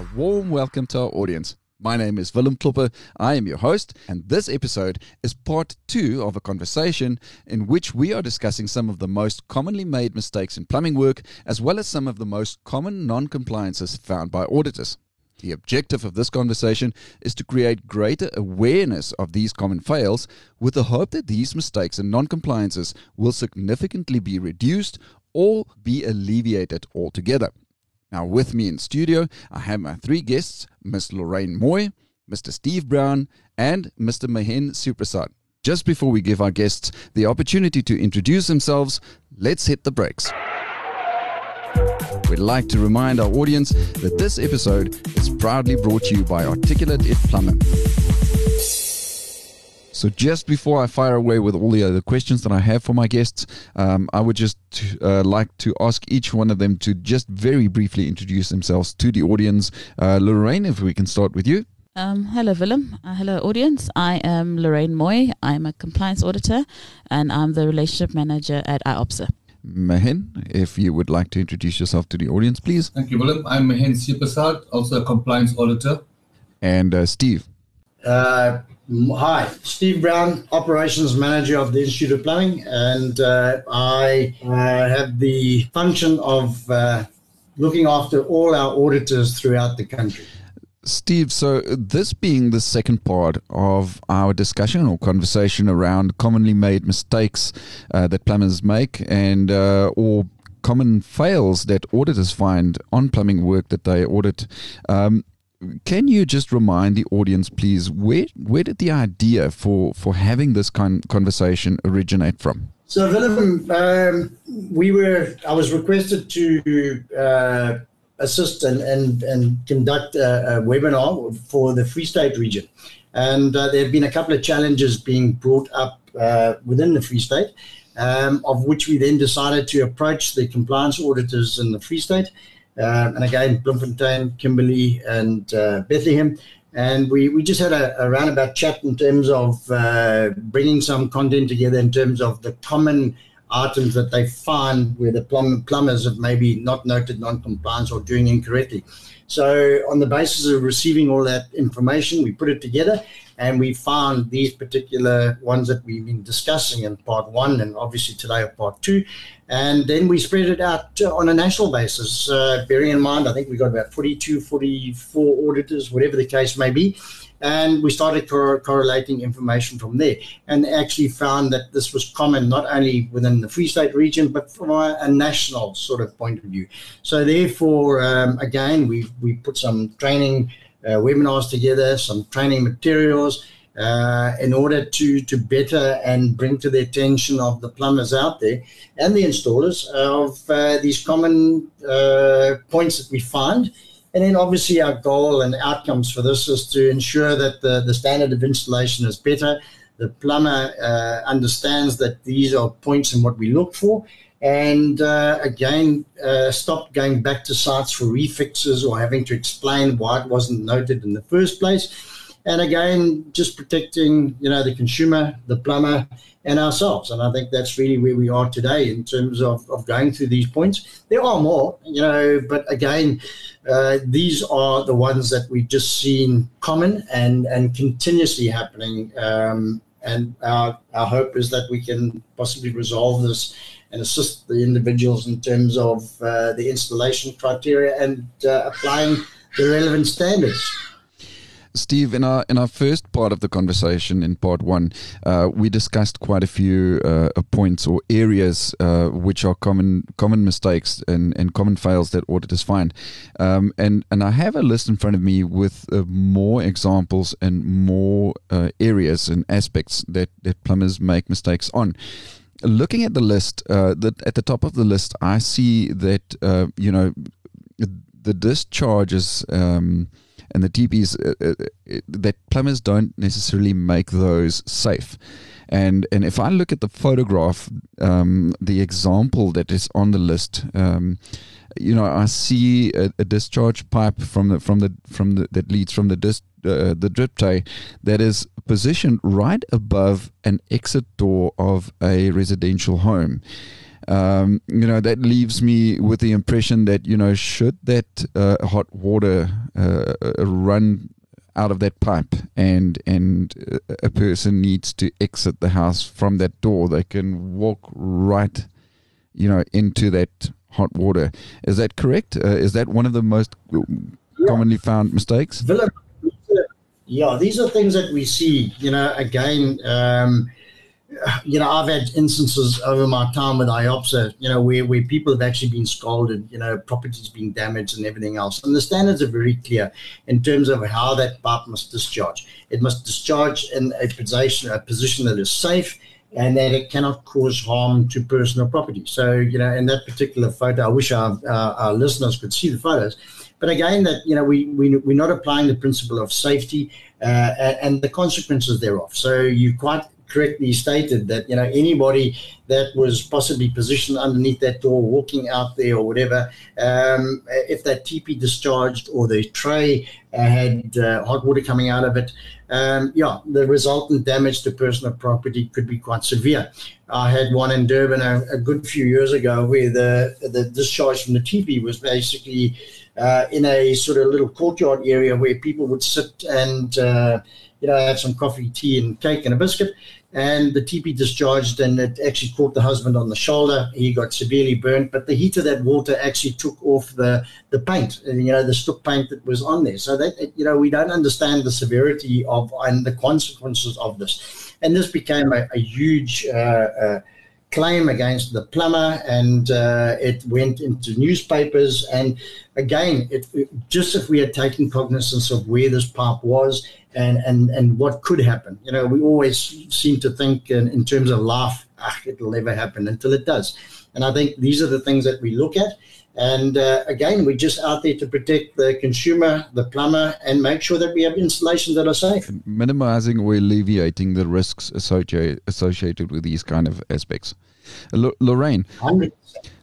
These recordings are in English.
A warm welcome to our audience. My name is Willem Klopper. I am your host, and this episode is part two of a conversation in which we are discussing some of the most commonly made mistakes in plumbing work, as well as some of the most common non compliances found by auditors. The objective of this conversation is to create greater awareness of these common fails with the hope that these mistakes and non compliances will significantly be reduced or be alleviated altogether. Now, with me in studio, I have my three guests Ms. Lorraine Moy, Mr. Steve Brown, and Mr. Mahen Suprasad. Just before we give our guests the opportunity to introduce themselves, let's hit the brakes. We'd like to remind our audience that this episode is proudly brought to you by Articulate It Plumbing. So, just before I fire away with all the other questions that I have for my guests, um, I would just uh, like to ask each one of them to just very briefly introduce themselves to the audience. Uh, Lorraine, if we can start with you. Um, hello, Willem. Uh, hello, audience. I am Lorraine Moy. I'm a compliance auditor and I'm the relationship manager at IOPSA. Mahen, if you would like to introduce yourself to the audience, please. Thank you, Willem. I'm Mahen Sipasad, also a compliance auditor. And uh, Steve. Uh, Hi, Steve Brown, Operations Manager of the Institute of Plumbing, and uh, I uh, have the function of uh, looking after all our auditors throughout the country. Steve, so this being the second part of our discussion or conversation around commonly made mistakes uh, that plumbers make and uh, or common fails that auditors find on plumbing work that they audit. Um, can you just remind the audience, please, where where did the idea for for having this kind conversation originate from? So, Willem, um, we were. I was requested to uh, assist and and and conduct a, a, webinar for the Free State region, and uh, there have been a couple of challenges being brought up uh, within the Free State. Um, of which we then decided to approach the compliance auditors in the Free State uh, and again, Bloemfontein, Kimberley, and uh, Bethlehem. And we, we just had a, a roundabout chat in terms of uh, bringing some content together in terms of the common items that they find where the plum, plumbers have maybe not noted non-compliance or doing incorrectly. So on the basis of receiving all that information, we put it together and we found these particular ones that we've been discussing in part one and obviously today of part two. And then we spread it out on a national basis, uh, bearing in mind, I think we got about 42, 44 auditors, whatever the case may be. And we started cor- correlating information from there and actually found that this was common not only within the Free State region, but from a, a national sort of point of view. So, therefore, um, again, we we put some training uh, webinars together, some training materials. Uh, in order to to better and bring to the attention of the plumbers out there and the installers of uh, these common uh, points that we find. And then obviously our goal and outcomes for this is to ensure that the, the standard of installation is better. The plumber uh, understands that these are points in what we look for and uh, again uh, stopped going back to sites for refixes or having to explain why it wasn't noted in the first place. And again just protecting you know the consumer the plumber and ourselves. And i think that's really where we are today in terms of, of going through these points. There are more you know but again uh, these are the ones that we've just seen common and and continuously happening. Um, and our, our hope is that we can possibly resolve this and assist the individuals in terms of uh, the installation criteria and uh, applying the relevant standards. Steve, in our in our first part of the conversation, in part one, uh, we discussed quite a few uh, points or areas uh, which are common common mistakes and, and common fails that auditors find, um, and and I have a list in front of me with uh, more examples and more uh, areas and aspects that that plumbers make mistakes on looking at the list, uh, that at the top of the list, I see that uh, you know the discharges um, and the TPs uh, uh, uh, that plumbers don't necessarily make those safe. And and if I look at the photograph, um, the example that is on the list, um, you know, I see a, a, discharge pipe from the from the from the that leads from the dis, uh, the drip tray that is positioned right above an exit door of a residential home. Um, you know, that leaves me with the impression that you know, should that uh, hot water uh, run out of that pipe and and a person needs to exit the house from that door they can walk right you know into that hot water is that correct uh, is that one of the most commonly found mistakes yeah these are things that we see you know again um, you know, I've had instances over my time with IOPSA, you know, where, where people have actually been scalded, you know, properties being damaged and everything else. And the standards are very clear in terms of how that pipe must discharge. It must discharge in a position, a position that is safe and that it cannot cause harm to personal property. So, you know, in that particular photo, I wish our, our, our listeners could see the photos. But again, that, you know, we, we, we're not applying the principle of safety uh, and the consequences thereof. So you quite correctly stated that you know anybody that was possibly positioned underneath that door, walking out there or whatever, um, if that TP discharged or the tray had uh, hot water coming out of it, um, yeah, the resultant damage to personal property could be quite severe. I had one in Durban a, a good few years ago where the the discharge from the TP was basically uh, in a sort of little courtyard area where people would sit and uh, you know have some coffee, tea, and cake and a biscuit and the TP discharged and it actually caught the husband on the shoulder. He got severely burnt, but the heat of that water actually took off the, the paint, you know, the stuck paint that was on there. So that, you know, we don't understand the severity of and the consequences of this. And this became a, a huge uh, uh, claim against the plumber and uh, it went into newspapers. And again, it, just if we had taken cognizance of where this pipe was and, and, and what could happen. You know, we always seem to think in, in terms of life, ah, it'll never happen until it does. And I think these are the things that we look at. And uh, again, we're just out there to protect the consumer, the plumber, and make sure that we have installations that are safe. Minimizing or alleviating the risks associated associated with these kind of aspects. L- Lorraine, 100%.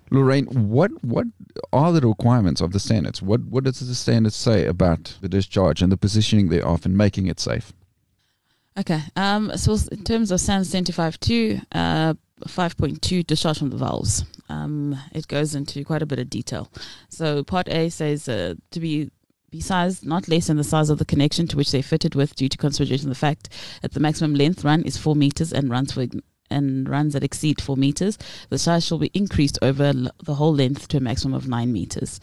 Lorraine, what what are the requirements of the standards? What what does the standards say about the discharge and the positioning thereof and making it safe? Okay. Um, so in terms of SANS 25.2, uh, 5.2 discharge from the valves. Um, it goes into quite a bit of detail. So part A says uh, to be be sized not less than the size of the connection to which they fitted with due to consideration of the fact that the maximum length run is 4 meters and runs for and runs that exceed four meters, the size shall be increased over the whole length to a maximum of nine meters.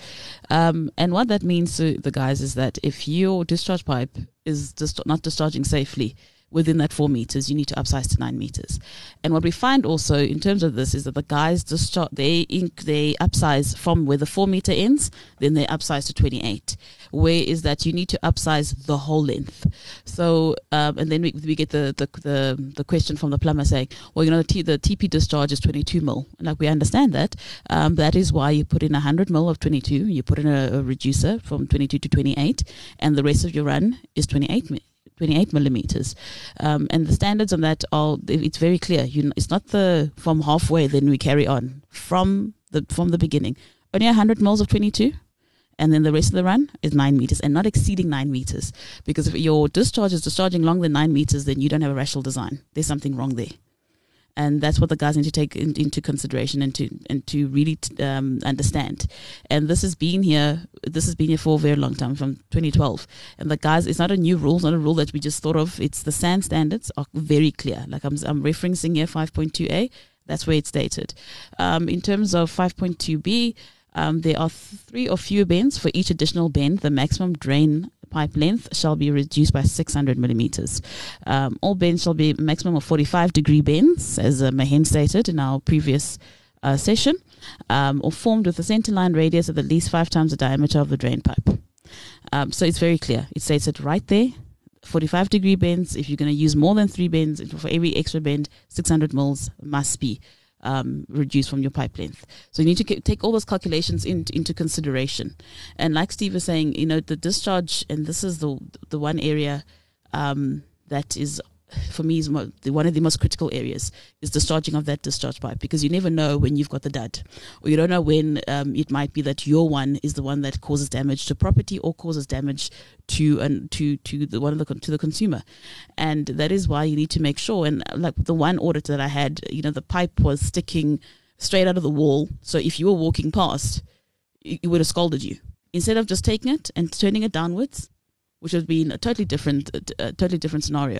Um, and what that means to the guys is that if your discharge pipe is just not discharging safely, within that four meters, you need to upsize to nine meters. And what we find also in terms of this is that the guys just start, they ink, they upsize from where the four meter ends, then they upsize to 28. Where is that you need to upsize the whole length. So, um, and then we, we get the, the, the, the, question from the plumber saying, well, you know, the, T, the TP discharge is 22 mil. Like we understand that. Um, that is why you put in 100 mil of 22, you put in a, a reducer from 22 to 28, and the rest of your run is 28 mil 28 millimeters. Um, and the standards on that are, it's very clear. You, it's not the from halfway, then we carry on from the, from the beginning. Only 100 mils of 22 and then the rest of the run is nine meters and not exceeding nine meters. Because if your discharge is discharging longer than nine meters, then you don't have a rational design. There's something wrong there and that's what the guys need to take in, into consideration and to and to really t- um, understand. And this has been here. This has been here for a very long time, from 2012. And the guys, it's not a new rule. It's not a rule that we just thought of. It's the SANS standards are very clear. Like I'm, I'm referencing here 5.2a. That's where it's stated. Um, in terms of 5.2b. Um, there are three or fewer bends for each additional bend. The maximum drain pipe length shall be reduced by 600 millimeters. Um, all bends shall be maximum of 45 degree bends, as uh, Mahen stated in our previous uh, session, um, or formed with a centerline radius of at least five times the diameter of the drain pipe. Um, so it's very clear. It states it right there. 45 degree bends. If you're going to use more than three bends, for every extra bend, 600 mils must be um, reduced from your pipe length. So you need to take all those calculations in, into consideration. And like Steve was saying, you know, the discharge, and this is the the one area um, that is for me is one of the most critical areas is discharging of that discharge pipe because you never know when you've got the dud or you don't know when um, it might be that your one is the one that causes damage to property or causes damage to and to to the one of the to the consumer. And that is why you need to make sure and like the one audit that I had you know the pipe was sticking straight out of the wall so if you were walking past it would have scalded you. Instead of just taking it and turning it downwards which would be a totally different, uh, totally different scenario.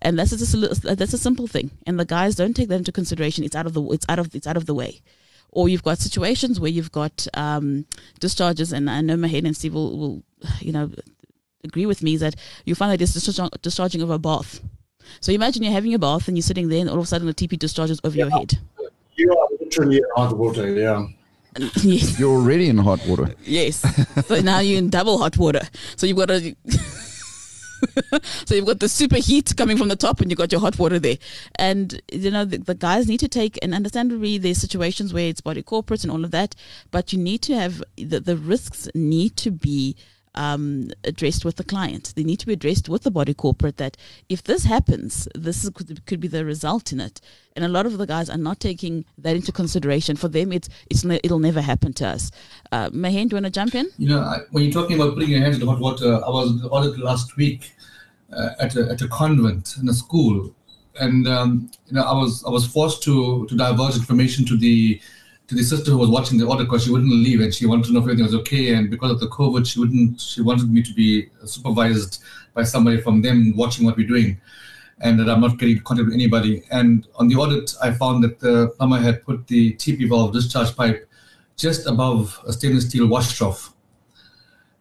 And that's just a, that's a simple thing. And the guys don't take that into consideration. It's out of the it's out of it's out of the way. Or you've got situations where you've got um, discharges, and I know Mahen and Steve will, will, you know, agree with me that you find that it's discharging of a bath. So imagine you're having a bath and you're sitting there, and all of a sudden the TP discharges over yeah. your head. You are literally in hot water, yeah. You're already in hot water. Yes. so now you're in double hot water. So you've got a. so you've got the super heat coming from the top and you've got your hot water there. And, you know, the, the guys need to take, and understandably, there's situations where it's body corporates and all of that, but you need to have, the, the risks need to be um, addressed with the client. They need to be addressed with the body corporate that if this happens, this is, could, could be the result in it. And a lot of the guys are not taking that into consideration. For them, it's, it's it'll never happen to us. Uh, Mahen, do you want to jump in? You know, I, when you're talking about putting your hands hot water, I was audited last week uh, at, a, at a convent in a school. And um, you know, I was I was forced to to divulge information to the to the sister who was watching the order because she wouldn't leave and she wanted to know if everything was okay. And because of the COVID, she wouldn't. She wanted me to be supervised by somebody from them watching what we're doing, and that I'm not getting contact with anybody. And on the audit, I found that the plumber had put the TP valve discharge pipe just above a stainless steel wash trough.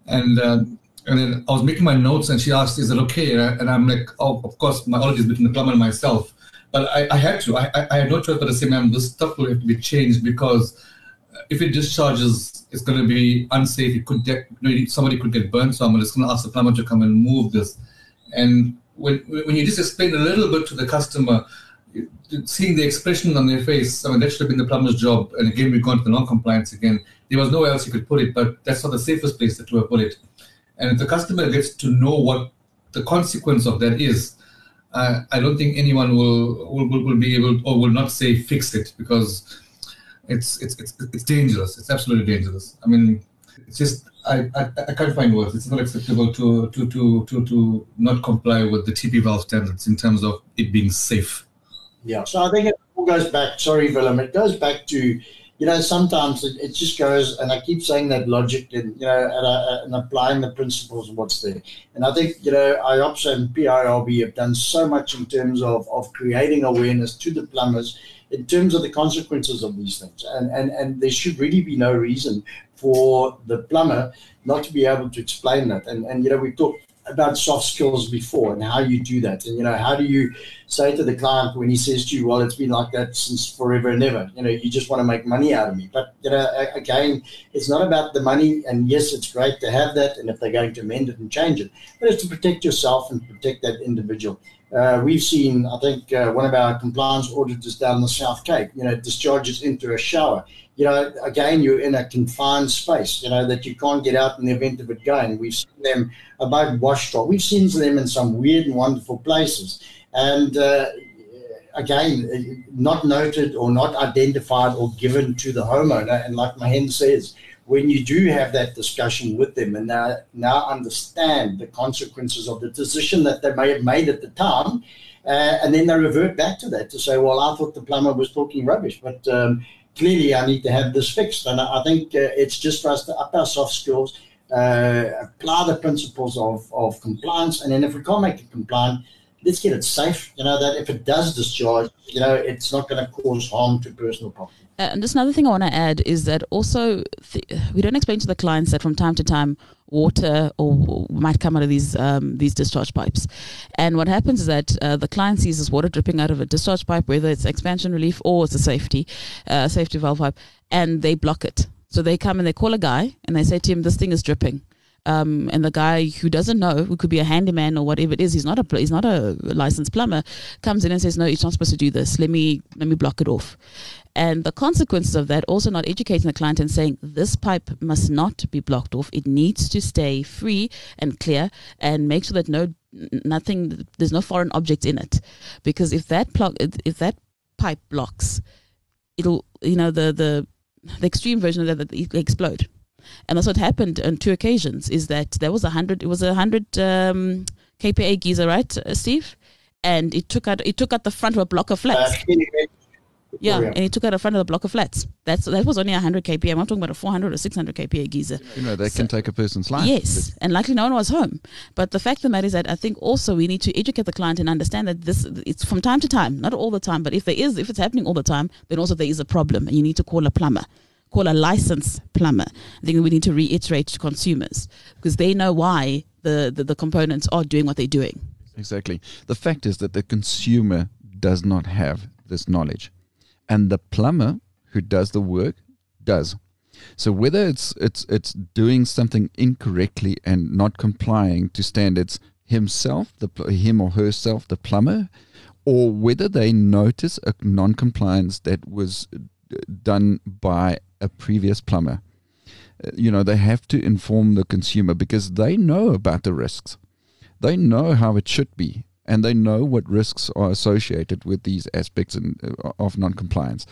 And uh, and then I was making my notes, and she asked, "Is it okay?" And I'm like, "Oh, of course, my audit is between the plumber and myself." But I, I had to. I, I had no choice but to say, ma'am, this stuff will have to be changed because uh, if it discharges, it's going to be unsafe. It could somebody could get burned. So I'm just going to ask the plumber to come and move this. And when when you just explain a little bit to the customer, seeing the expression on their face, I mean, that should have been the plumber's job. And again, we've gone to the non-compliance again. There was nowhere else you could put it, but that's not the safest place to have put it. And if the customer gets to know what the consequence of that is, uh, I don't think anyone will, will, will be able or will not say fix it because it's it's it's, it's dangerous. It's absolutely dangerous. I mean, it's just I, I, I can't find words. It's not acceptable to, to to to to not comply with the TP valve standards in terms of it being safe. Yeah. So I think it all goes back. Sorry, Willem. It goes back to you know, sometimes it, it, just goes, and I keep saying that logic and, you know, and, uh, and applying the principles of what's there. And I think, you know, IOPSA and PIRB have done so much in terms of, of creating awareness to the plumbers in terms of the consequences of these things. And, and, and there should really be no reason for the plumber not to be able to explain that. And, and you know, we talked about soft skills before and how you do that. And, you know, how do you say to the client when he says to you, well, it's been like that since forever and ever, you know, you just want to make money out of me. But, you know, again, it's not about the money. And yes, it's great to have that. And if they're going to amend it and change it, but it's to protect yourself and protect that individual. Uh, we've seen, I think, uh, one of our compliance auditors down the South Cape, you know, discharges into a shower you know, again, you're in a confined space, you know, that you can't get out in the event of it going. We've seen them above Washington. We've seen them in some weird and wonderful places. And uh, again, not noted or not identified or given to the homeowner. And like Mahen says, when you do have that discussion with them and now, now understand the consequences of the decision that they may have made at the time, uh, and then they revert back to that to say, well, I thought the plumber was talking rubbish. But um, clearly I need to have this fixed. And I think uh, it's just for us to up our soft skills, uh, apply the principles of, of compliance. And then if we can't make it compliant, let's get it safe. You know, that if it does discharge, you know, it's not going to cause harm to personal property. Uh, and just another thing I want to add is that also th- we don't explain to the clients that from time to time water or, might come out of these um, these discharge pipes. And what happens is that uh, the client sees this water dripping out of a discharge pipe, whether it's expansion relief or it's a safety uh, safety valve pipe, and they block it. So they come and they call a guy and they say to him, "This thing is dripping." Um, and the guy who doesn't know, who could be a handyman or whatever it is, he's not a he's not a licensed plumber, comes in and says, "No, you're not supposed to do this. Let me let me block it off." And the consequences of that also not educating the client and saying this pipe must not be blocked off. It needs to stay free and clear, and make sure that no nothing there's no foreign object in it, because if that plug if that pipe blocks, it'll you know the the the extreme version of that, that explode and that's what happened on two occasions. Is that there was a hundred? It was a hundred um, kPa geyser, right, uh, Steve? And it took out it took out the front of a block of flats. Uh, yeah, and it took out the front of the block of flats. That's that was only 100 kPa. I'm talking about a 400 or 600 kPa geyser. You know, that so, can take a person's life. Yes, and likely no one was home. But the fact of the matter is that I think also we need to educate the client and understand that this it's from time to time, not all the time, but if there is if it's happening all the time, then also there is a problem, and you need to call a plumber call a licensed plumber. I think we need to reiterate to consumers because they know why the, the, the components are doing what they're doing. Exactly. The fact is that the consumer does not have this knowledge, and the plumber who does the work does. So whether it's it's it's doing something incorrectly and not complying to standards himself, the him or herself, the plumber, or whether they notice a non-compliance that was done by a previous plumber. Uh, you know, they have to inform the consumer because they know about the risks. They know how it should be, and they know what risks are associated with these aspects in, uh, of non-compliance.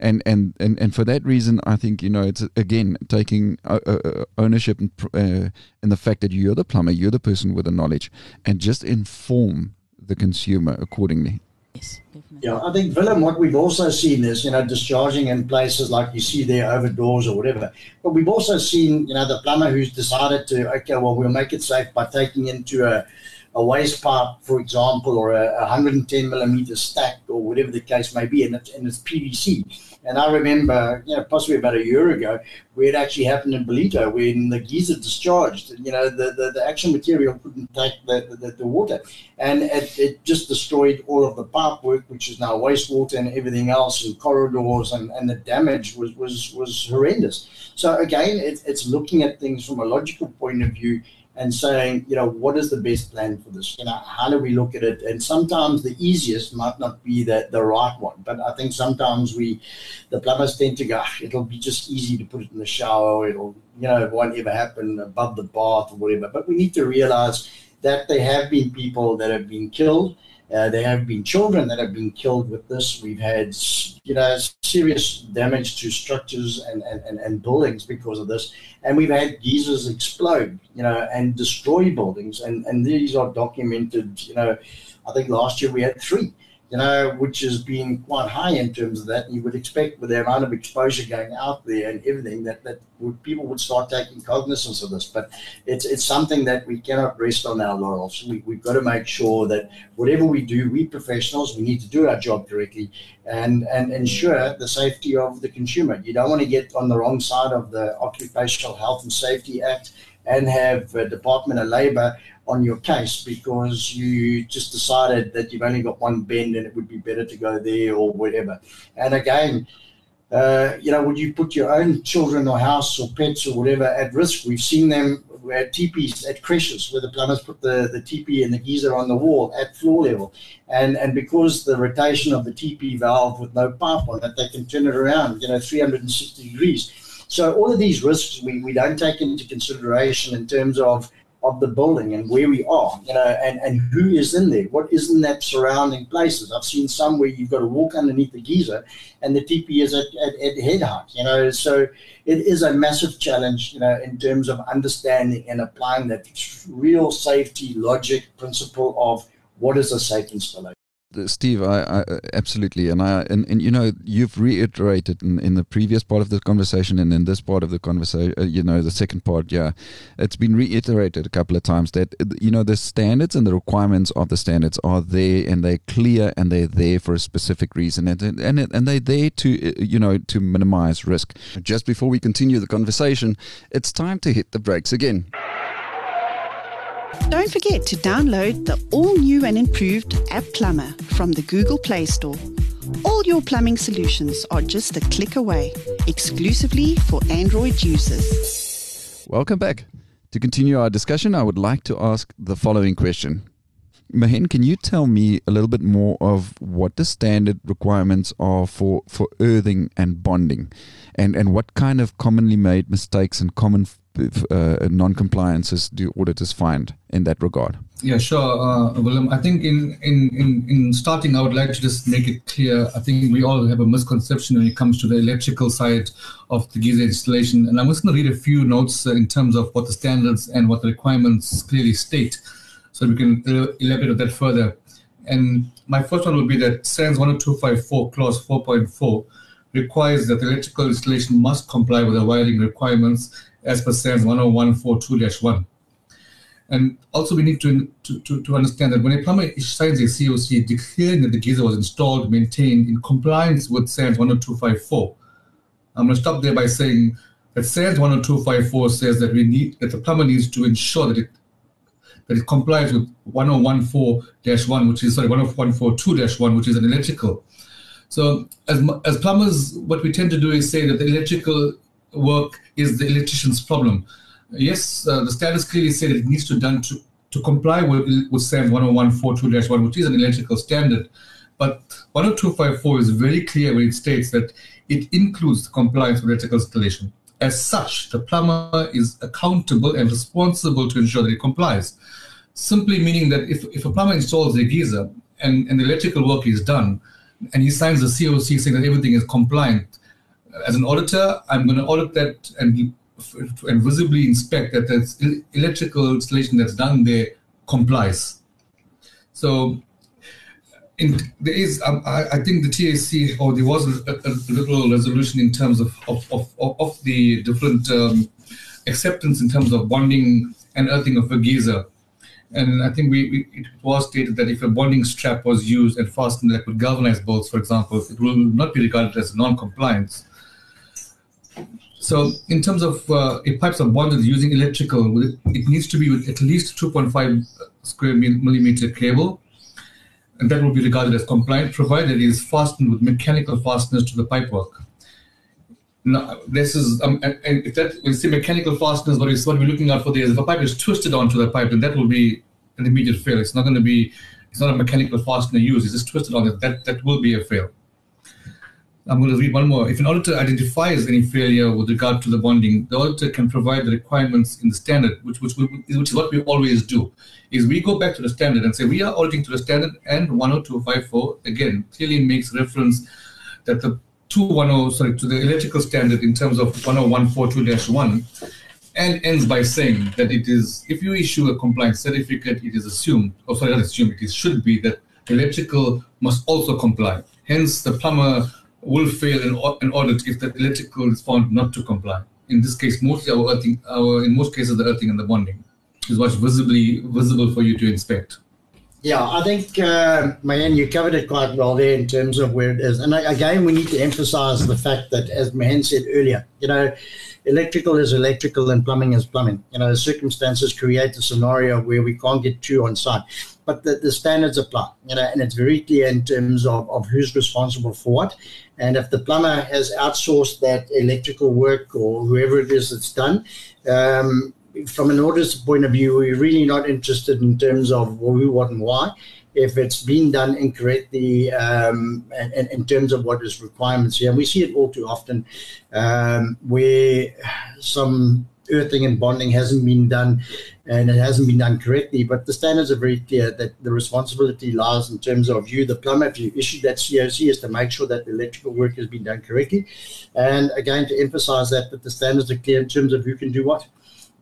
And, and and and for that reason, I think you know it's again taking uh, ownership uh, in the fact that you're the plumber, you're the person with the knowledge, and just inform the consumer accordingly. Yes, definitely. Yeah, I think Willem, what we've also seen is, you know, discharging in places like you see there over doors or whatever. But we've also seen, you know, the plumber who's decided to, okay, well, we'll make it safe by taking into a, a waste pipe, for example, or a, 110 millimeter stack or whatever the case may be, and it's, and it's PVC. And I remember, you know, possibly about a year ago, where it actually happened in Ballito when the geyser discharged. You know, the, the, the action material couldn't take the, the, the water. And it, it just destroyed all of the pipe work, which is now wastewater and everything else, and corridors, and, and the damage was, was, was horrendous. So, again, it, it's looking at things from a logical point of view and saying, you know, what is the best plan for this? You know, how do we look at it? And sometimes the easiest might not be the, the right one. But I think sometimes we, the plumbers tend to go, ah, it'll be just easy to put it in the shower. It'll, you know, it won't ever happen above the bath or whatever. But we need to realize that there have been people that have been killed uh, there have been children that have been killed with this. We've had, you know, serious damage to structures and, and, and, and buildings because of this. And we've had geysers explode, you know, and destroy buildings. And, and these are documented, you know, I think last year we had three you know, which has been quite high in terms of that. And you would expect with the amount of exposure going out there and everything that, that would, people would start taking cognizance of this. But it's it's something that we cannot rest on our laurels. We, we've got to make sure that whatever we do, we professionals, we need to do our job correctly and, and ensure the safety of the consumer. You don't want to get on the wrong side of the Occupational Health and Safety Act and have a Department of Labor on your case because you just decided that you've only got one bend and it would be better to go there or whatever. And again, uh, you know, would you put your own children or house or pets or whatever at risk? We've seen them at teepees at creches where the plumbers put the, the teepee and the geyser on the wall at floor level. And and because the rotation of the teepee valve with no pipe on it, they can turn it around, you know, 360 degrees. So all of these risks we, we don't take into consideration in terms of of the building and where we are, you know, and, and who is in there, what is in that surrounding places. I've seen some where you've got to walk underneath the geyser and the TP is at, at, at head height, you know, so it is a massive challenge, you know, in terms of understanding and applying that real safety logic principle of what is a safe installation. Steve, I, I, absolutely, and I and, and you know you've reiterated in, in the previous part of the conversation and in this part of the conversation, uh, you know the second part, yeah, it's been reiterated a couple of times that you know the standards and the requirements of the standards are there and they're clear and they're there for a specific reason and and and they're there to uh, you know to minimize risk. Just before we continue the conversation, it's time to hit the brakes again. Don't forget to download the all new and improved App Plumber from the Google Play Store. All your plumbing solutions are just a click away, exclusively for Android users. Welcome back. To continue our discussion, I would like to ask the following question. Mahen, can you tell me a little bit more of what the standard requirements are for, for earthing and bonding and, and what kind of commonly made mistakes and common uh, non-compliances do auditors find in that regard? Yeah, sure, uh, Willem. I think in, in, in, in starting, I would like to just make it clear. I think we all have a misconception when it comes to the electrical side of the geyser installation. And I'm just going to read a few notes uh, in terms of what the standards and what the requirements clearly state so we can elaborate on that further. And my first one would be that SANS 10254 clause 4.4 requires that the electrical installation must comply with the wiring requirements as per SANS 10142-1. And also we need to, to, to, understand that when a plumber signs a COC declaring that the geyser was installed, maintained in compliance with SANS 10254, I'm going to stop there by saying that SANS 10254 says that we need that the plumber needs to ensure that it that it complies with 1014-1, which is sorry 1014-2-1, which is an electrical. So as as plumbers, what we tend to do is say that the electrical work is the electrician's problem. Yes, uh, the standards clearly say it needs to be done to, to comply with, with SANS 10142-1, which is an electrical standard. But 10254 is very clear when it states that it includes compliance with electrical installation. As such, the plumber is accountable and responsible to ensure that it complies simply meaning that if, if a plumber installs a geyser and, and the electrical work is done and he signs the COC saying that everything is compliant, as an auditor, I'm going to audit that and, and visibly inspect that the electrical installation that's done there complies. So in, there is, um, I, I, think the TAC, or there was a, a, little resolution in terms of, of, of, of the different um, acceptance in terms of bonding and earthing of a geyser. And I think we, we, it was stated that if a bonding strap was used and fastened that would galvanize bolts, for example, it will not be regarded as non-compliance. So in terms of uh, if pipes are bonded using electrical, it needs to be with at least 2.5 square millimeter cable, and that will be regarded as compliant, provided it is fastened with mechanical fasteners to the pipework. This is um, and, if that we see mechanical fasteners, what is what we're looking out for there is if a pipe is twisted onto the pipe, then that will be an immediate fail. It's not going to be it's not a mechanical fastener used. It's just twisted on it. That that will be a fail. I'm going to read one more. If an auditor identifies any failure with regard to the bonding, the auditor can provide the requirements in the standard, which which, which is what we always do. Is we go back to the standard and say we are auditing to the standard, and 10254 again clearly makes reference that the 210, sorry, to the electrical standard in terms of 10142-1 and ends by saying that it is, if you issue a compliance certificate, it is assumed, or sorry, not assumed, it is, should be that electrical must also comply. Hence, the plumber will fail in an audit if the electrical is found not to comply. In this case, mostly our earthing, our, in most cases, the earthing and the bonding is what's visibly visible for you to inspect. Yeah, I think, uh, Mahen, you covered it quite well there in terms of where it is. And again, we need to emphasize the fact that, as Mahen said earlier, you know, electrical is electrical and plumbing is plumbing. You know, circumstances create a scenario where we can't get two on site. But the, the standards apply, you know, and it's very clear in terms of, of who's responsible for what. And if the plumber has outsourced that electrical work or whoever it is that's done, um, from an auditor's point of view, we're really not interested in terms of who, what, and why. If it's been done incorrectly, um, and, and, in terms of what is requirements here, and we see it all too often, um, where some earthing and bonding hasn't been done, and it hasn't been done correctly. But the standards are very clear that the responsibility lies in terms of you, the plumber, if you issued that COC, is to make sure that the electrical work has been done correctly. And again, to emphasize that, that the standards are clear in terms of who can do what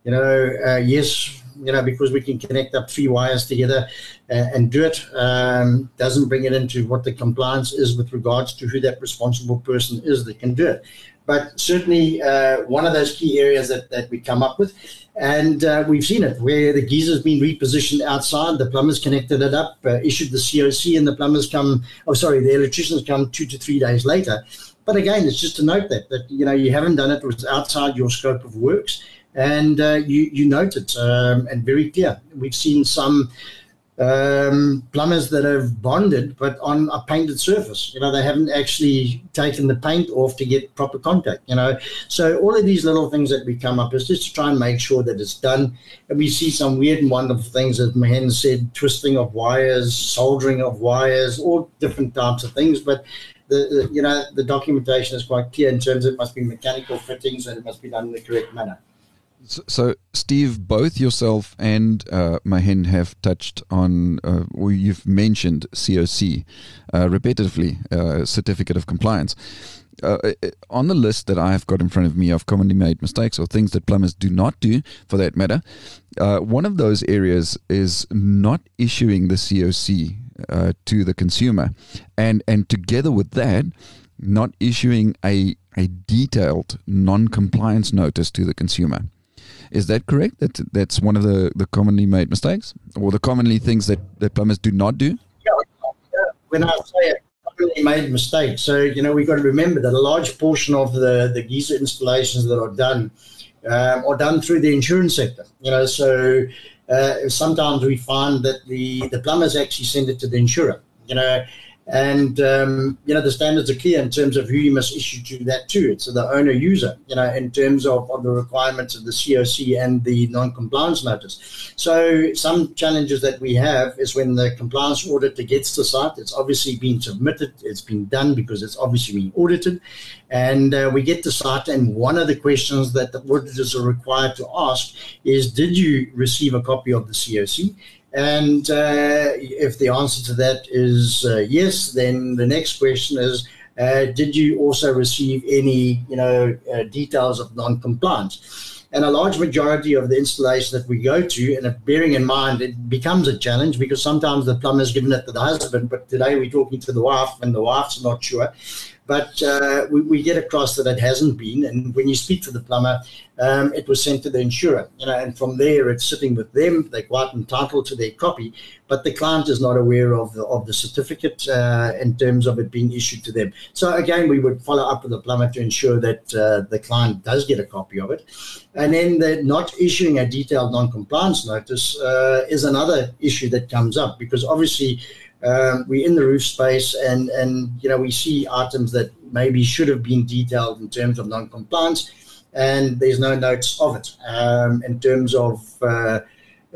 you know, uh, yes, you know, because we can connect up three wires together uh, and do it, um, doesn't bring it into what the compliance is with regards to who that responsible person is that can do it. But certainly, uh, one of those key areas that, that we come up with, and uh, we've seen it where the geyser's been repositioned outside, the plumbers connected it up, uh, issued the COC, and the plumbers come, oh, sorry, the electricians come two to three days later. But again, it's just to note that, that, you know, you haven't done it, it was outside your scope of works and uh, you you note it um, and very clear. We've seen some um, plumbers that have bonded but on a painted surface. You know, they haven't actually taken the paint off to get proper contact, you know. So all of these little things that we come up is just to try and make sure that it's done. And we see some weird and wonderful things, as Mahen said, twisting of wires, soldering of wires, all different types of things. But the, the you know the documentation is quite clear in terms of it must be mechanical fittings and it must be done in the correct manner. So, Steve, both yourself and uh, Mahen have touched on, uh, or you've mentioned COC uh, repetitively, uh, Certificate of Compliance. Uh, uh, on the list that I have got in front of me of commonly made mistakes or things that plumbers do not do, for that matter, one of those areas is not issuing the COC to the consumer, and and together with that, not issuing a a detailed non-compliance notice to the consumer. Is that correct? That that's one of the, the commonly made mistakes, or the commonly things that, that plumbers do not do. Yeah, when I say it, commonly made mistakes. So you know we've got to remember that a large portion of the the geyser installations that are done um, are done through the insurance sector. You know, so uh, sometimes we find that the the plumbers actually send it to the insurer. You know, and um, you know the standards are clear in terms of who you must issue to that to. It's the owner user, you know, in terms of, of the requirements of the COC and the non-compliance notice. So some challenges that we have is when the compliance auditor gets to site, it's obviously been submitted, it's been done because it's obviously been audited, and uh, we get to site, and one of the questions that the auditors are required to ask is, did you receive a copy of the COC? And uh, if the answer to that is uh, yes, then the next question is, uh, did you also receive any, you know, uh, details of non-compliance? And a large majority of the installations that we go to, and bearing in mind it becomes a challenge because sometimes the plumber's given it to the husband, but today we're talking to the wife, and the wife's not sure. But uh, we, we, get across that it hasn't been. And when you speak to the plumber, um, it was sent to the insurer. You know, and from there, it's sitting with them. They're quite entitled to their copy, but the client is not aware of the of the certificate uh, in terms of it being issued to them. So again, we would follow up with the plumber to ensure that uh, the client does get a copy of it. And then the not issuing a detailed non-compliance notice uh, is another issue that comes up because obviously um, we're in the roof space and and you know we see items that maybe should have been detailed in terms of non-compliance and there's no notes of it um, in terms of uh,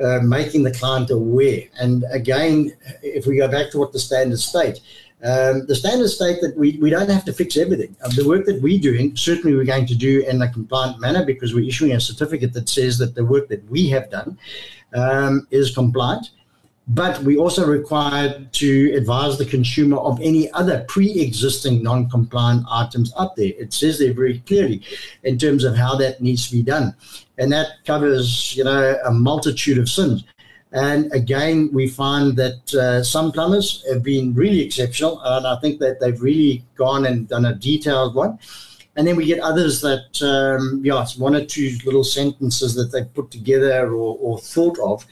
uh, making the client aware and again if we go back to what the standards state um, the standards state that we, we don't have to fix everything. Uh, the work that we're doing, certainly we're going to do in a compliant manner because we're issuing a certificate that says that the work that we have done um, is compliant but we also required to advise the consumer of any other pre-existing non-compliant items up there. It says there very clearly in terms of how that needs to be done, and that covers you know a multitude of sins. And again, we find that uh, some plumbers have been really exceptional, and I think that they've really gone and done a detailed one. And then we get others that, um, yeah, it's one or two little sentences that they put together or, or thought of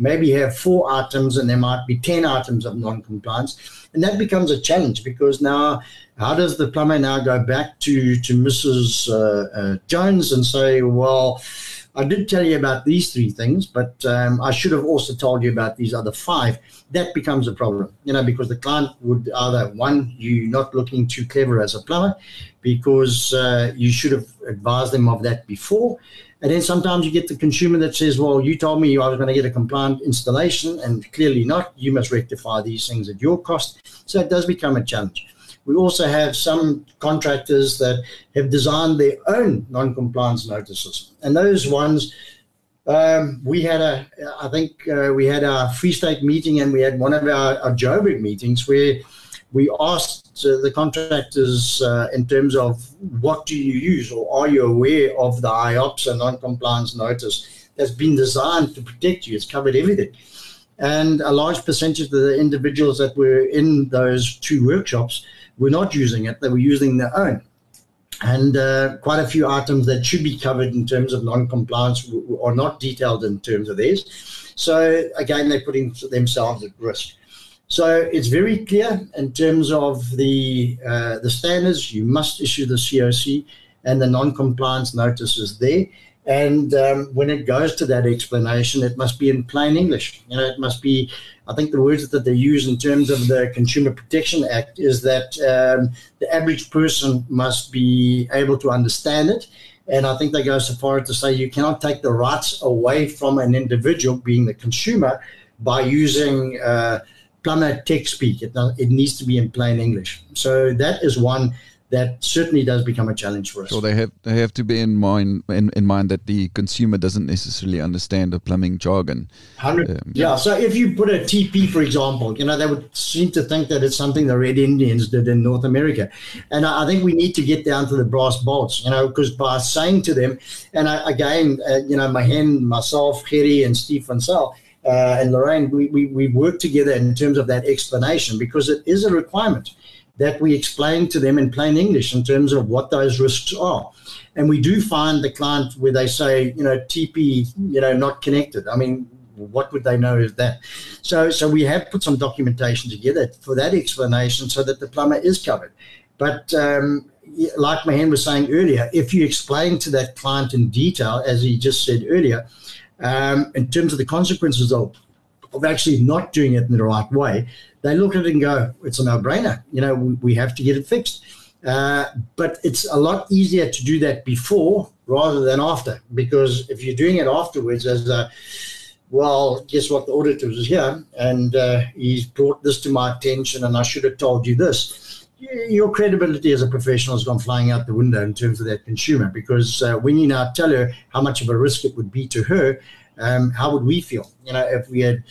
maybe have four items and there might be 10 items of non-compliance. And that becomes a challenge because now, how does the plumber now go back to, to Mrs. Uh, uh, Jones and say, well, I did tell you about these three things, but um, I should have also told you about these other five. That becomes a problem, you know, because the client would either one, you're not looking too clever as a plumber, because uh, you should have advised them of that before, and then sometimes you get the consumer that says, Well, you told me I was going to get a compliant installation, and clearly not. You must rectify these things at your cost. So it does become a challenge. We also have some contractors that have designed their own non compliance notices. And those ones, um, we had a, I think uh, we had a Free State meeting and we had one of our, our Joburg meetings where we asked uh, the contractors uh, in terms of what do you use or are you aware of the IOPSA non-compliance notice that's been designed to protect you. It's covered everything. And a large percentage of the individuals that were in those two workshops were not using it. They were using their own. And uh, quite a few items that should be covered in terms of non-compliance are not detailed in terms of theirs. So again, they're putting themselves at risk. So it's very clear in terms of the uh, the standards. You must issue the COC, and the non-compliance notice is there. And um, when it goes to that explanation, it must be in plain English. You know, it must be. I think the words that they use in terms of the Consumer Protection Act is that um, the average person must be able to understand it. And I think they go so far as to say you cannot take the rights away from an individual, being the consumer, by using uh, plumber tech speak. It, it needs to be in plain English. So that is one that certainly does become a challenge for us. So they have they have to be in mind in, in mind that the consumer doesn't necessarily understand the plumbing jargon. Hundred, um, yeah. So if you put a TP, for example, you know they would seem to think that it's something the Red Indians did in North America, and I, I think we need to get down to the brass bolts, you know, because by saying to them, and I, again, uh, you know, Mahen, myself, Gerry, and Steve Van Sal, uh, and Lorraine, we, we, we work together in terms of that explanation because it is a requirement that we explain to them in plain English in terms of what those risks are. And we do find the client where they say, you know, TP, you know, not connected. I mean, what would they know is that? So, so we have put some documentation together for that explanation so that the plumber is covered. But um, like Mahen was saying earlier, if you explain to that client in detail, as he just said earlier, um, in terms of the consequences of, of actually not doing it in the right way, they look at it and go, it's a no-brainer. You know, we, we have to get it fixed. Uh, but it's a lot easier to do that before rather than after, because if you're doing it afterwards, as a well, guess what? The auditor was here and uh, he's brought this to my attention, and I should have told you this. Your credibility as a professional has gone flying out the window in terms of that consumer because uh, when you now tell her how much of a risk it would be to her, um, how would we feel? You know, if we had,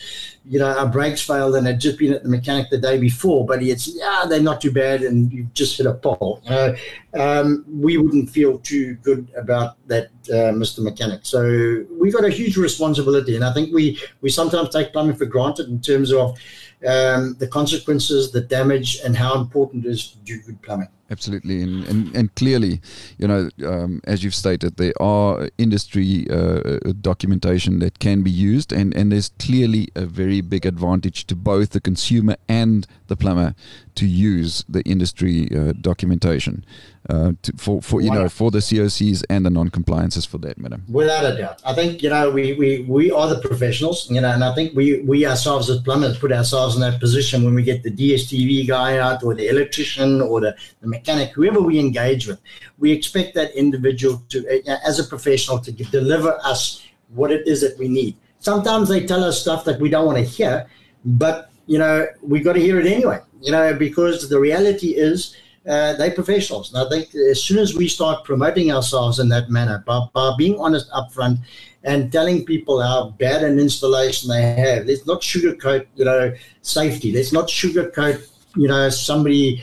you know, our brakes failed and had just been at the mechanic the day before, but he yeah, they're not too bad, and you just hit a pole. You know, um, we wouldn't feel too good about that, uh, Mr. Mechanic. So we've got a huge responsibility, and I think we we sometimes take plumbing for granted in terms of um, the consequences, the damage, and how important it is to do good plumbing. Absolutely, and, and, and clearly, you know, um, as you've stated, there are industry uh, documentation that can be used, and, and there's clearly a very big advantage to both the consumer and the plumber to use the industry uh, documentation uh, to, for, for you know for the COCs and the non-compliances for that matter. Without a doubt, I think you know we, we, we are the professionals, you know, and I think we we ourselves as plumbers put ourselves in that position when we get the DSTV guy out or the electrician or the, the mechanic, whoever we engage with, we expect that individual to, uh, as a professional, to deliver us what it is that we need. Sometimes they tell us stuff that we don't want to hear, but you know we got to hear it anyway. You know because the reality is uh, they're professionals. I think as soon as we start promoting ourselves in that manner, by, by being honest upfront and telling people how bad an installation they have, let's not sugarcoat, you know, safety. Let's not sugarcoat, you know, somebody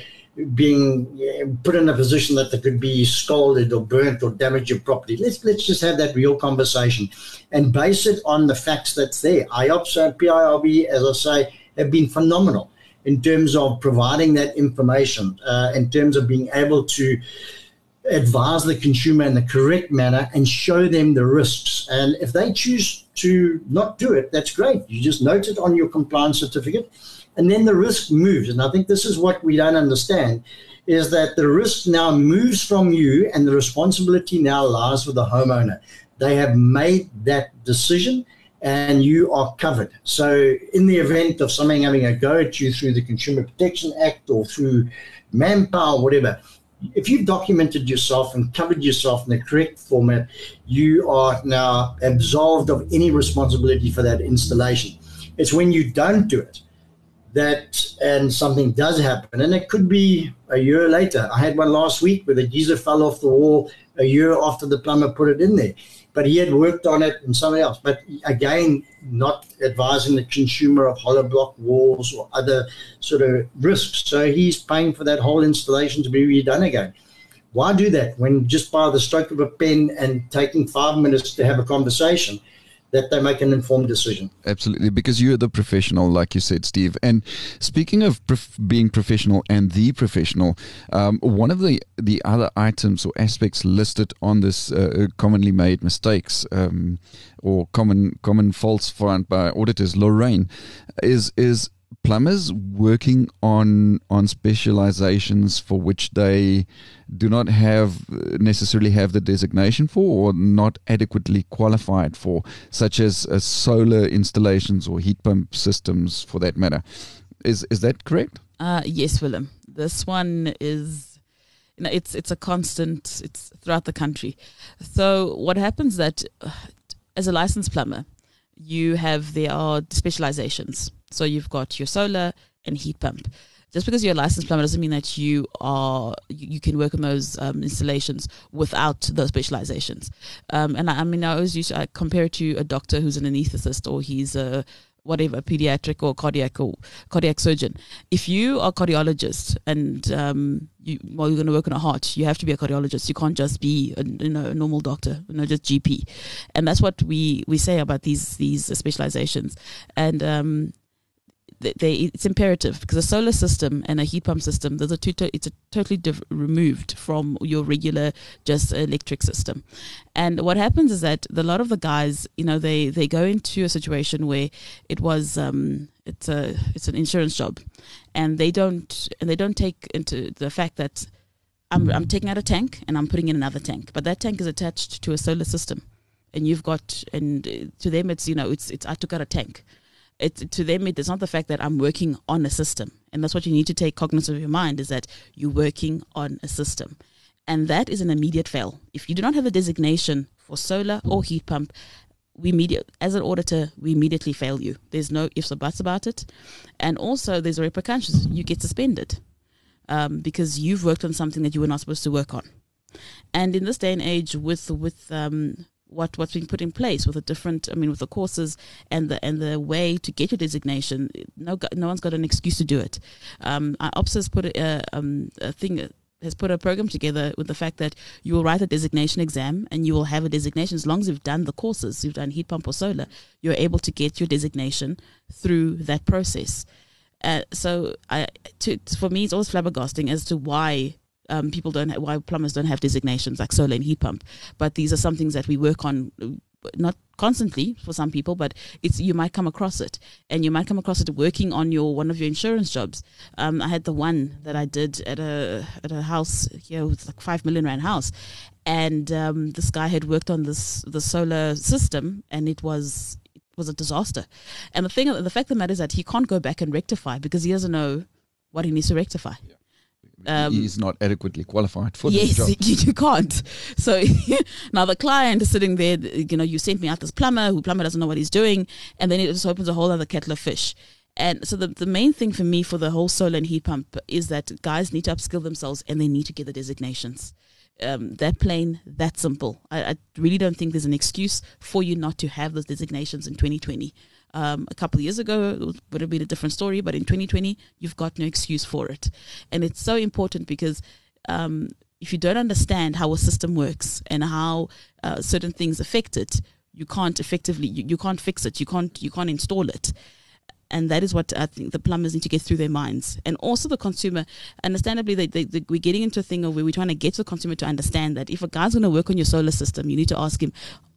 being put in a position that they could be scalded or burnt or damage your property. Let's let's just have that real conversation and base it on the facts that's there. IOPS and PIRB, as I say, have been phenomenal in terms of providing that information, uh, in terms of being able to advise the consumer in the correct manner and show them the risks. And if they choose to not do it, that's great. You just note it on your compliance certificate, and then the risk moves. And I think this is what we don't understand is that the risk now moves from you and the responsibility now lies with the homeowner. They have made that decision and you are covered. So, in the event of something having a go at you through the Consumer Protection Act or through manpower, whatever, if you've documented yourself and covered yourself in the correct format, you are now absolved of any responsibility for that installation. It's when you don't do it that and something does happen, and it could be a year later. I had one last week where the geyser fell off the wall a year after the plumber put it in there but he had worked on it and something else. But again, not advising the consumer of hollow block walls or other sort of risks. So he's paying for that whole installation to be redone again. Why do that when just by the stroke of a pen and taking five minutes to have a conversation – that they make an informed decision. Absolutely, because you're the professional, like you said, Steve. And speaking of prof- being professional and the professional, um, one of the, the other items or aspects listed on this uh, commonly made mistakes um, or common common faults found by auditors, Lorraine, is is plumbers working on on specializations for which they do not have necessarily have the designation for or not adequately qualified for, such as uh, solar installations or heat pump systems, for that matter. Is is that correct? Uh, yes, Willem. This one is, you know, it's it's a constant. It's throughout the country. So what happens that, uh, as a licensed plumber, you have there are specializations. So you've got your solar and heat pump. Just because you're a licensed plumber doesn't mean that you are you, you can work on those um, installations without those specializations. Um, and I, I, mean, I always use I compare it to a doctor who's an anesthetist or he's a whatever pediatric or cardiac or cardiac surgeon. If you are a cardiologist and um, you well, you're going to work on a heart, you have to be a cardiologist. You can't just be a, you know a normal doctor, you know, just GP. And that's what we we say about these these specializations. And um, they, it's imperative because a solar system and a heat pump system there's a two to, it's totally diff- removed from your regular just electric system. And what happens is that a lot of the guys you know they they go into a situation where it was um it's a it's an insurance job and they don't and they don't take into the fact that I'm, I'm taking out a tank and I'm putting in another tank but that tank is attached to a solar system and you've got and to them it's you know it's it's I took out a tank it to them it is not the fact that I'm working on a system, and that's what you need to take cognizance of your mind is that you're working on a system, and that is an immediate fail. If you do not have a designation for solar or heat pump, we immediate as an auditor we immediately fail you. There's no ifs or buts about it, and also there's repercussions. You get suspended um, because you've worked on something that you were not supposed to work on. And in this day and age, with with um, what what's being put in place with the different I mean with the courses and the and the way to get your designation. No no one's got an excuse to do it. Um ops has put a, um, a thing has put a program together with the fact that you will write a designation exam and you will have a designation as long as you've done the courses. You've done heat pump or solar. You're able to get your designation through that process. Uh, so I, to, for me it's always flabbergasting as to why um, people don't have, why plumbers don't have designations like solar and heat pump. But these are some things that we work on, uh, not constantly for some people, but it's you might come across it, and you might come across it working on your one of your insurance jobs. Um, I had the one that I did at a at a house here with like five million rand house, and um, this guy had worked on this the solar system, and it was was a disaster. And the thing, the fact of the matter is that he can't go back and rectify because he doesn't know what he needs to rectify. Yeah. Um, he's not adequately qualified for yes, this job. Yes, you can't. So now the client is sitting there. You know, you sent me out this plumber who plumber doesn't know what he's doing, and then it just opens a whole other kettle of fish. And so the, the main thing for me for the whole solar and heat pump is that guys need to upskill themselves and they need to get the designations. Um, that plain, that simple. I, I really don't think there's an excuse for you not to have those designations in 2020. Um, a couple of years ago, it would have been a different story, but in 2020, you've got no excuse for it. And it's so important because um, if you don't understand how a system works and how uh, certain things affect it, you can't effectively, you, you can't fix it, you can't, you can't install it and that is what I think the plumbers need to get through their minds, and also the consumer. Understandably, they, they, they, we're getting into a thing of where we're trying to get the consumer to understand that if a guy's going to work on your solar system, you need to ask him,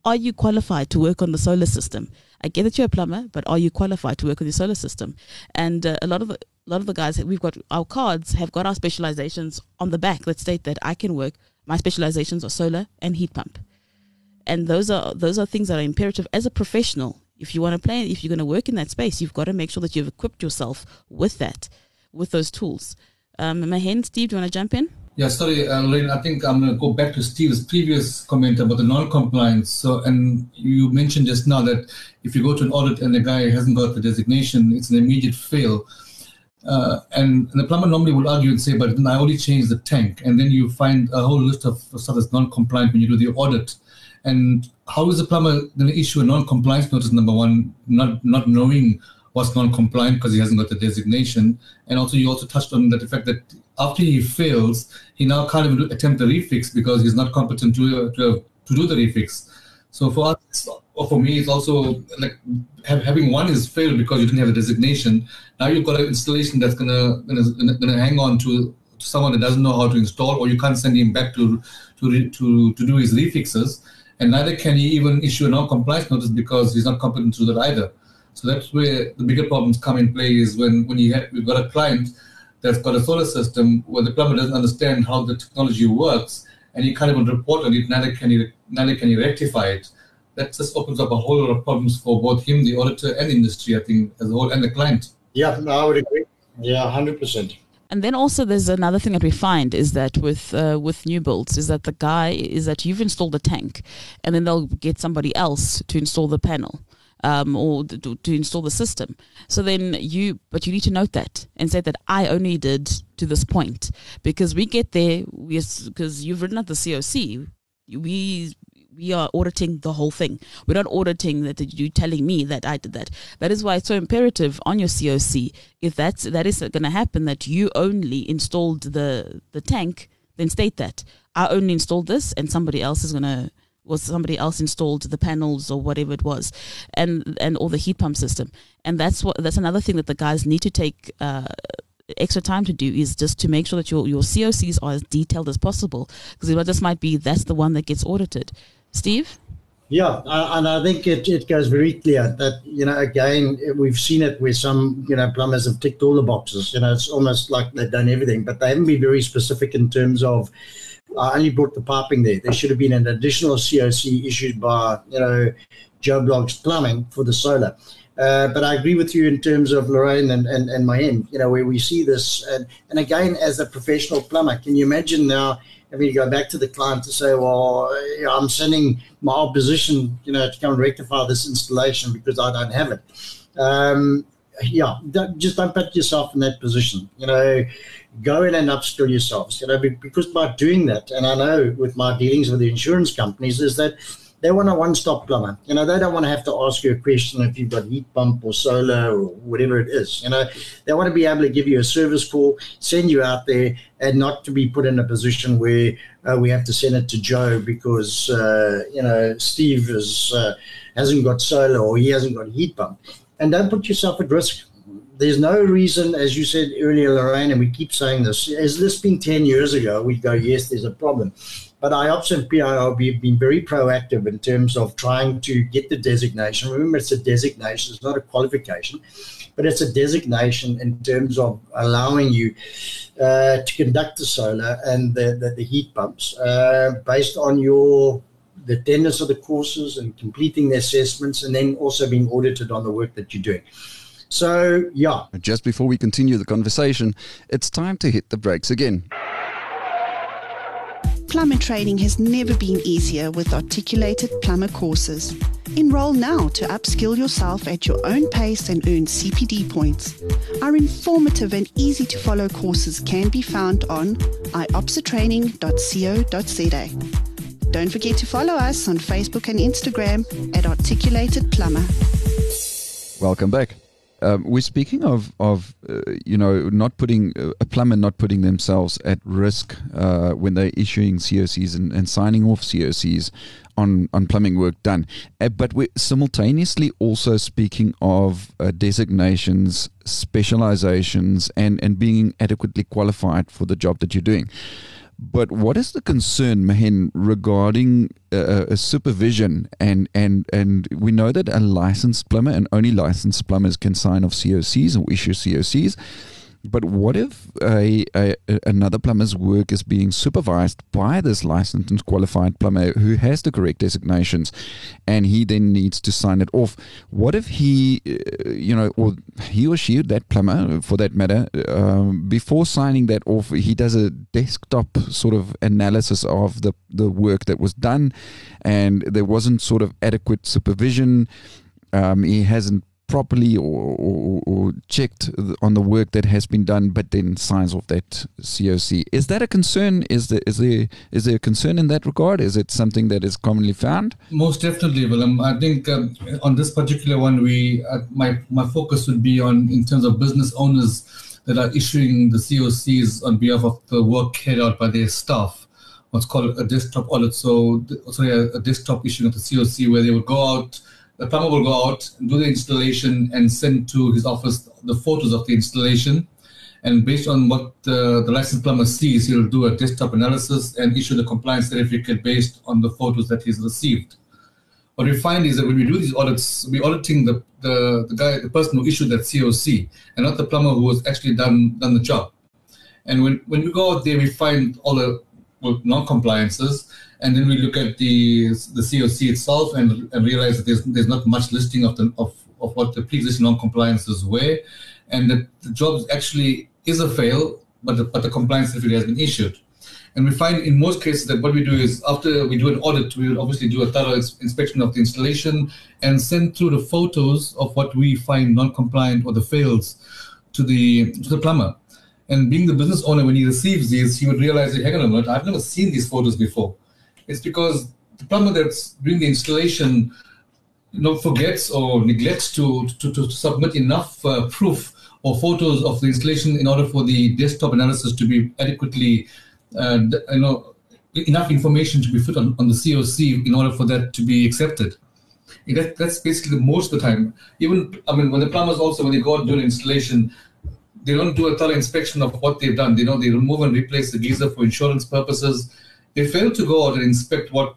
"Are you qualified to work on the solar system?" I get that you're a plumber, but are you qualified to work on the solar system? And uh, a lot of the a lot of the guys we've got our cards have got our specializations on the back that state that I can work. My specializations are solar and heat pump, and those are those are things that are imperative as a professional if you want to play, if you're going to work in that space, you've got to make sure that you've equipped yourself with that, with those tools. Um, Mahen, Steve, do you want to jump in? Yeah, sorry, uh, Lorraine. I think I'm going to go back to Steve's previous comment about the non-compliance. So, and you mentioned just now that if you go to an audit and the guy hasn't got the designation, it's an immediate fail. Uh, and, and, the plumber normally will argue and say, but I only changed the tank. And then you find a whole list of stuff that's non-compliant when you do the audit. And how is the plumber going to issue a non-compliance notice? Number one, not not knowing what's non-compliant because he hasn't got the designation, and also you also touched on the fact that after he fails, he now can't even attempt the refix because he's not competent to uh, to, uh, to do the refix. So for us, or for me, it's also like have, having one is failed because you didn't have a designation. Now you've got an installation that's gonna gonna, gonna hang on to, to someone that doesn't know how to install, or you can't send him back to to to, to do his refixes and neither can he even issue a non-compliance notice because he's not competent to do that either. So that's where the bigger problems come in play is when, when you have, we've got a client that's got a solar system where the plumber doesn't understand how the technology works and he can't even report on it, neither can he, neither can he rectify it. That just opens up a whole lot of problems for both him, the auditor, and the industry, I think, as a whole, and the client. Yeah, no, I would agree. Yeah, 100%. And then also there's another thing that we find is that with uh, with new builds is that the guy is that you've installed the tank, and then they'll get somebody else to install the panel. Um, or to, to install the system. So then you, but you need to note that and say that I only did to this point because we get there, because you've written at the COC, we we are auditing the whole thing. We're not auditing that you telling me that I did that. That is why it's so imperative on your COC. If that's that is going to happen, that you only installed the the tank, then state that I only installed this, and somebody else is going to was somebody else installed the panels or whatever it was, and and all the heat pump system. And that's what that's another thing that the guys need to take. Uh, extra time to do is just to make sure that your, your COCs are as detailed as possible because it just might be that's the one that gets audited. Steve? Yeah, and I think it, it goes very clear that, you know, again, we've seen it where some, you know, plumbers have ticked all the boxes. You know, it's almost like they've done everything, but they haven't been very specific in terms of, I only brought the piping there. There should have been an additional COC issued by, you know, Joe Bloggs Plumbing for the solar. Uh, but I agree with you in terms of Lorraine and, and, and end. you know, where we see this. And, and again, as a professional plumber, can you imagine now having to go back to the client to say, well, I'm sending my opposition, you know, to come and rectify this installation because I don't have it. Um, yeah, don't, just don't put yourself in that position. You know, go in and upskill yourselves. You know, because by doing that, and I know with my dealings with the insurance companies, is that they want a one-stop plumber. You know, they don't want to have to ask you a question if you've got heat pump or solar or whatever it is. You know, they want to be able to give you a service call, send you out there, and not to be put in a position where uh, we have to send it to Joe because uh, you know Steve is uh, hasn't got solar or he hasn't got heat pump. And don't put yourself at risk. There's no reason, as you said earlier, Lorraine, and we keep saying this. As this been 10 years ago, we'd go, yes, there's a problem but IOPS and PIO have been very proactive in terms of trying to get the designation. Remember, it's a designation, it's not a qualification, but it's a designation in terms of allowing you uh, to conduct the solar and the, the, the heat pumps uh, based on your the attendance of the courses and completing the assessments and then also being audited on the work that you're doing. So, yeah. Just before we continue the conversation, it's time to hit the brakes again. Plumber training has never been easier with articulated plumber courses. Enroll now to upskill yourself at your own pace and earn CPD points. Our informative and easy to follow courses can be found on iopsatraining.co.za. Don't forget to follow us on Facebook and Instagram at Articulated Plumber. Welcome back. Um, we're speaking of of uh, you know not putting uh, a plumber not putting themselves at risk uh, when they're issuing COCs and, and, signing off COCs on on plumbing work done. Uh, but we're simultaneously also speaking of uh, designations, specializations, and and being adequately qualified for the job that you're doing. But what is the concern, Mahen, regarding uh, a supervision? And, and, and we know that a licensed plumber and only licensed plumbers can sign off COCs or issue COCs. But what if a, a, another plumber's work is being supervised by this licensed and qualified plumber who has the correct designations, and he then needs to sign it off? What if he, uh, you know, or he or she, that plumber for that matter, um, before signing that off, he does a desktop sort of analysis of the the work that was done, and there wasn't sort of adequate supervision. Um, he hasn't properly or, or, or, checked on the work that has been done, but then signs off that COC. Is that a concern? Is there is there is there a concern in that regard? Is it something that is commonly found? Most definitely, Willem. I think um, on this particular one, we uh, my my focus would be on in terms of business owners that are issuing the COCs on behalf of the work carried out by their staff. What's called a desktop audit. So, sorry, a, desktop issuing of the COC where they will go out the plumber will go out, do the installation, and send to his office the photos of the installation. And based on what the, the licensed plumber sees, he'll do a desktop analysis and issue the compliance certificate based on the photos that he's received. what we find is that when we do these audits, we're auditing the, the, the guy, the person who issued that COC, and not the plumber who has actually done done the job. And when, when we go out there, we find all the well, non-compliances, and then we look at the the COC itself and, and realize that there's there's not much listing of the of, of what the pre-existing non-compliances were, and that the job actually is a fail, but the, but the compliance certificate has been issued. And we find in most cases that what we do is after we do an audit, we would obviously do a thorough inspection of the installation and send through the photos of what we find non-compliant or the fails to the to the plumber. And being the business owner, when he receives these, he would realize, hang on a minute, I've never seen these photos before. It's because the plumber that's doing the installation, you know, forgets or neglects to to, to submit enough uh, proof or photos of the installation in order for the desktop analysis to be adequately uh, you know, enough information to be put on, on the COC in order for that to be accepted. That, that's basically most of the time. Even, I mean, when the plumbers also, when they go out and do an installation, they don't do a thorough inspection of what they've done. They know they remove and replace the geyser for insurance purposes. They fail to go out and inspect what,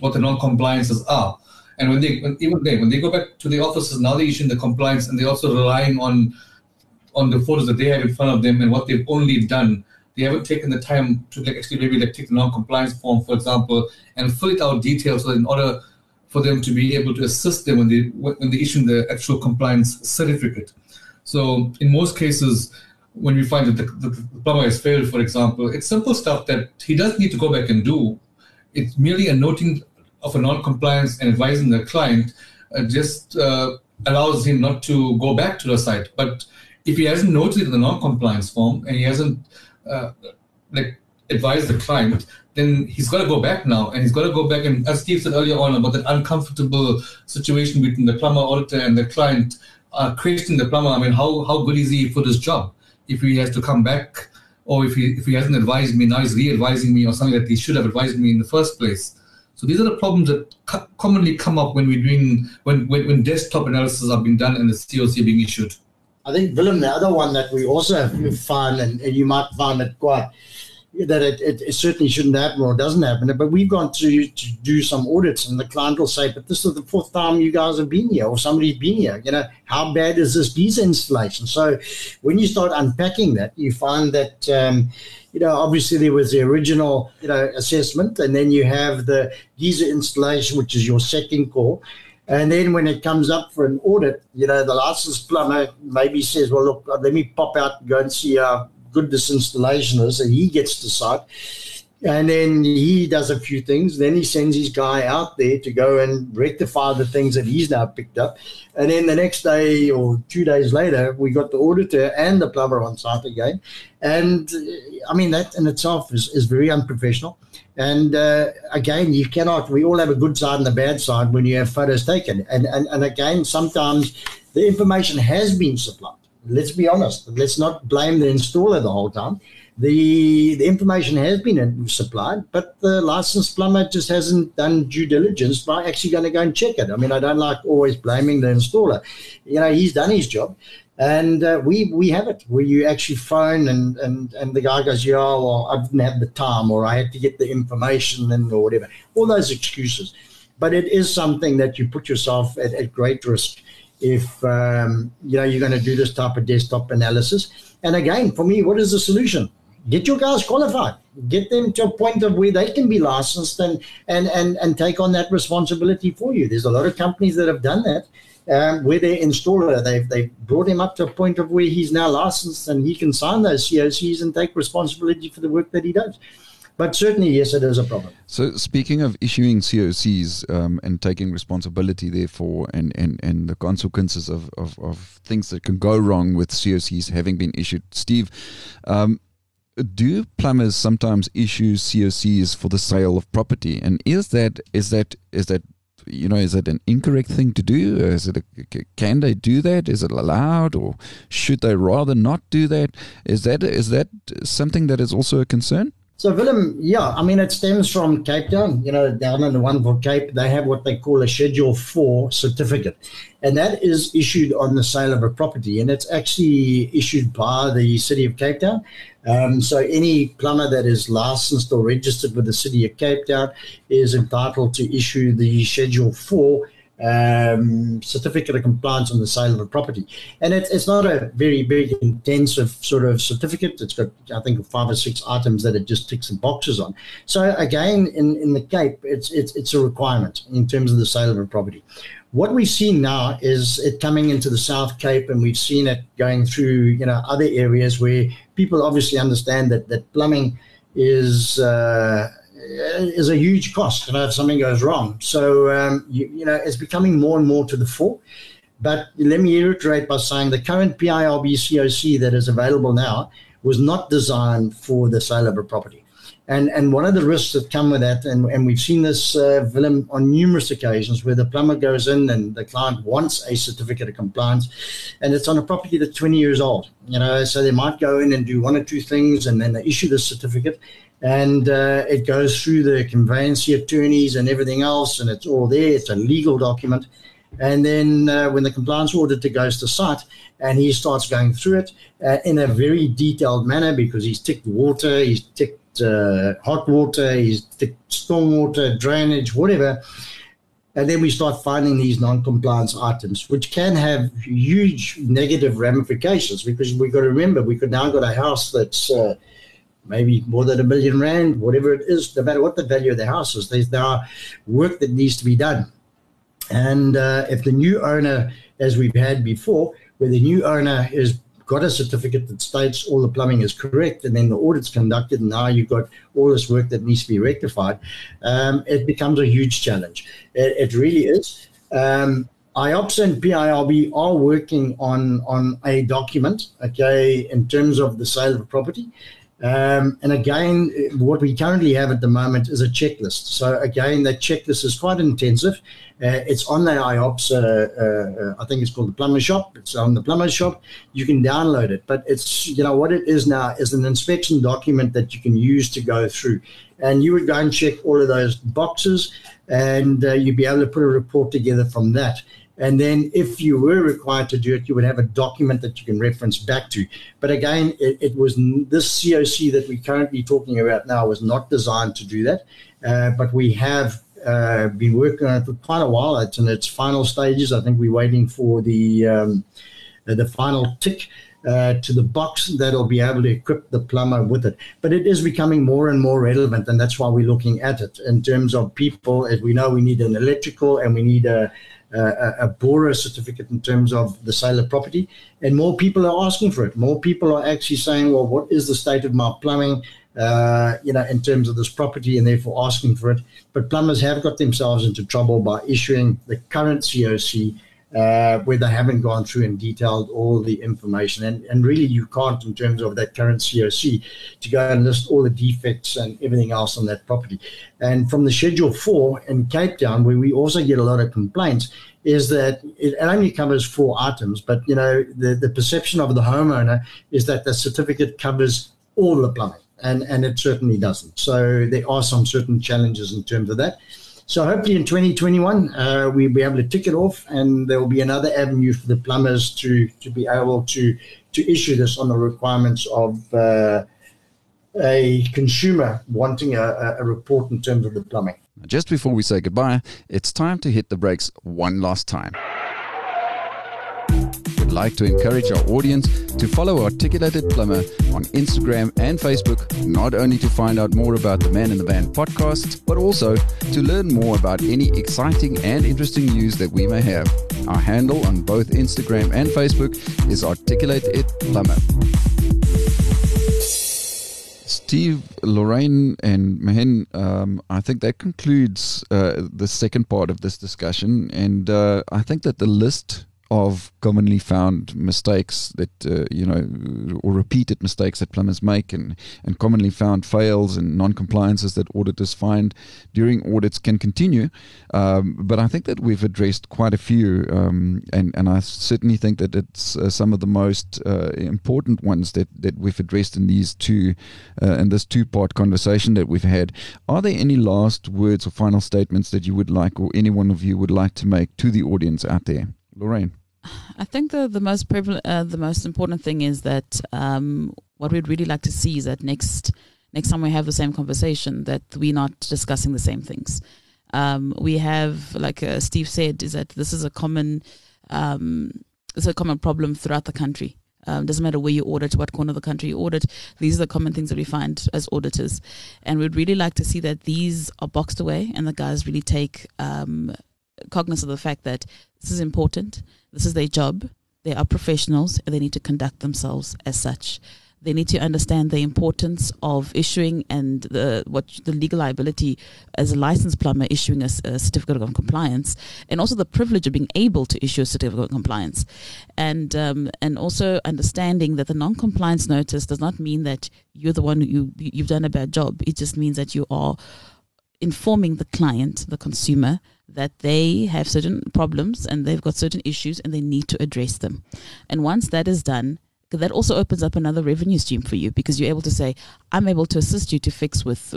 what the non-compliances are. And when they, when, even when they go back to the offices, now they're issuing the compliance and they're also relying on, on the photos that they have in front of them and what they've only done they haven't taken the time to like actually maybe like take the non-compliance form, for example, and fill it out details so in order for them to be able to assist them when they when they issue the actual compliance certificate. So in most cases, when we find that the, the, plumber has failed, for example, it's simple stuff that he does need to go back and do. It's merely a noting of a non-compliance and advising the client uh, just uh, allows him not to go back to the site. But if he hasn't noted the non-compliance form and he hasn't uh, like advise the client, then he's got to go back now, and he's got to go back and, as Steve said earlier on about that uncomfortable situation between the plumber auditor and the client, uh, questioning the plumber. I mean, how how good is he for this job? If he has to come back, or if he if he hasn't advised me now, he's re-advising me or something that he should have advised me in the first place. So these are the problems that co- commonly come up when we're doing when, when when desktop analysis are being done and the COC being issued. I think Willem, the other one that we also have find, and, and you might find it quite that it, it, it, certainly shouldn't happen or doesn't happen. But we've gone to, to do some audits, and the client will say, "But this is the fourth time you guys have been here, or somebody's been here. You know, how bad is this geyser installation?" So, when you start unpacking that, you find that. Um, you know, obviously there was the original, you know, assessment, and then you have the geyser installation, which is your second call, and then when it comes up for an audit, you know, the licensed plumber maybe says, well, look, let me pop out and go and see how good this installation is. And he gets to site. And then he does a few things. Then he sends his guy out there to go and rectify the things that he's now picked up. And then the next day or two days later, we got the auditor and the plumber on site again. And I mean, that in itself is, is very unprofessional. And uh, again, you cannot, we all have a good side and a bad side when you have photos taken. And, and, and again, sometimes the information has been supplied. Let's be honest. Let's not blame the installer the whole time the the information has been supplied, but the licensed plumber just hasn't done due diligence by actually going to go and check it. I mean, I don't like always blaming the installer. You know, he's done his job, and uh, we we have it where you actually phone and and and the guy goes, yeah, well, I didn't have the time, or I had to get the information and or whatever. All those excuses, but it is something that you put yourself at, at great risk if um, you know you're going to do this type of desktop analysis. And again, for me, what is the solution? get your guys qualified get them to a point of where they can be licensed and and and, and take on that responsibility for you there's a lot of companies that have done that um, where their installer they've they've brought him up to a point of where he's now licensed and he can sign those COCs and take responsibility for the work that he does but certainly, yes, it is a problem. So, speaking of issuing COCs um, and taking responsibility, therefore, and, and, and the consequences of, of, of, things that can go wrong with COCs having been issued, Steve, um, do plumbers sometimes issue COCs for the sale of property? And is that is that is that you know is that an incorrect thing to do? Is it a, can they do that? Is it allowed, or should they rather not do that? Is that is that something that is also a concern? So, Willem, yeah, I mean, it stems from Cape Town. You know, down in the wonderful Cape, they have what they call a Schedule 4 certificate. And that is issued on the sale of a property. And it's actually issued by the City of Cape Town. Um, so, any plumber that is licensed or registered with the City of Cape Town is entitled to issue the Schedule 4 um, certificate of compliance on the sale of a property. And it, it's not a very big, intensive sort of certificate. It's got, I think, five or six items that it just ticks the boxes on. So again, in, in the Cape, it's, it's, it's a requirement in terms of the sale of a property. What we see now is it coming into the South Cape, and we've seen it going through, you know, other areas where people obviously understand that that plumbing is. Uh, is a huge cost, you know, if something goes wrong. So, um, you, you, know, it's becoming more and more to the fore. But let me reiterate by saying the current PIRB COC that is available now was not designed for the sale of a property. And, and one of the risks that come with that, and, and we've seen this, uh, Willem, on numerous occasions where the plumber goes in and the client wants a certificate of compliance, and it's on a property that's 20 years old. You know, so they might go in and do one or two things, and then they issue the certificate, and uh, it goes through the conveyancing attorneys and everything else, and it's all there. It's a legal document. And then uh, when the compliance auditor goes to site and he starts going through it uh, in a very detailed manner because he's ticked water, he's ticked uh, hot water, he's ticked stormwater, drainage, whatever. And then we start finding these non-compliance items, which can have huge negative ramifications because we've got to remember we could now got a house that's uh, maybe more than a million rand, whatever it is, no matter what the value of the house is, there's, there are work that needs to be done. And uh, if the new owner, as we've had before, where the new owner has got a certificate that states all the plumbing is correct, and then the audit's conducted, and now you've got all this work that needs to be rectified, um, it becomes a huge challenge. It, it really is. Um, IOPS and PIRB are working on on a document, okay, in terms of the sale of property. Um, and again, what we currently have at the moment is a checklist. So again, that checklist is quite intensive. Uh, it's on the IOPS. Uh, uh, I think it's called the Plumber Shop. It's on the Plumber Shop. You can download it, but it's you know what it is now is an inspection document that you can use to go through, and you would go and check all of those boxes, and uh, you'd be able to put a report together from that. And then, if you were required to do it, you would have a document that you can reference back to. But again, it, it was this COC that we're currently talking about now was not designed to do that. Uh, but we have uh, been working on it for quite a while. It's in its final stages. I think we're waiting for the um, the final tick. Uh, to the box that'll be able to equip the plumber with it. But it is becoming more and more relevant, and that's why we're looking at it in terms of people. As we know, we need an electrical and we need a, a, a BORA certificate in terms of the sale of property. And more people are asking for it. More people are actually saying, well, what is the state of my plumbing? Uh, you know, in terms of this property, and therefore asking for it. But plumbers have got themselves into trouble by issuing the current COC uh, where they haven't gone through and detailed all the information. And, and really, you can't, in terms of that current COC, to go and list all the defects and everything else on that property. And from the Schedule 4 in Cape Town, where we also get a lot of complaints, is that it only covers four items, but you know the, the perception of the homeowner is that the certificate covers all the plumbing, and, and it certainly doesn't. So there are some certain challenges in terms of that. So hopefully in 2021, uh, we'll be able to tick it off, and there will be another avenue for the plumbers to to be able to to issue this on the requirements of uh, a consumer wanting a, a report in terms of the plumbing. Just before we say goodbye, it's time to hit the brakes one last time like to encourage our audience to follow Articulated Plumber on Instagram and Facebook, not only to find out more about the Man in the Van podcast, but also to learn more about any exciting and interesting news that we may have. Our handle on both Instagram and Facebook is Articulated Plumber. Steve, Lorraine, and Mahen, um, I think that concludes uh, the second part of this discussion. And uh, I think that the list of commonly found mistakes that uh, you know or repeated mistakes that plumbers make and and commonly found fails and non-compliances that auditors find during audits can continue. Um, but I think that we've addressed quite a few um, and and I certainly think that it's uh, some of the most uh, important ones that that we've addressed in these two uh, in this two part conversation that we've had. Are there any last words or final statements that you would like or any one of you would like to make to the audience out there? Lorraine I think the the most prevalent, uh, the most important thing is that um, what we'd really like to see is that next next time we have the same conversation, that we're not discussing the same things. Um, we have, like uh, Steve said, is that this is a common um, it's a common problem throughout the country. Um, doesn't matter where you audit, what corner of the country you audit. These are the common things that we find as auditors, and we'd really like to see that these are boxed away and the guys really take um, cognizance of the fact that this is important. This is their job. They are professionals and they need to conduct themselves as such. They need to understand the importance of issuing and the what the legal liability as a licensed plumber issuing a, a certificate of compliance, and also the privilege of being able to issue a certificate of compliance, and um, and also understanding that the non-compliance notice does not mean that you're the one who you you've done a bad job. It just means that you are informing the client, the consumer, that they have certain problems and they've got certain issues and they need to address them. And once that is done, that also opens up another revenue stream for you because you're able to say, I'm able to assist you to fix with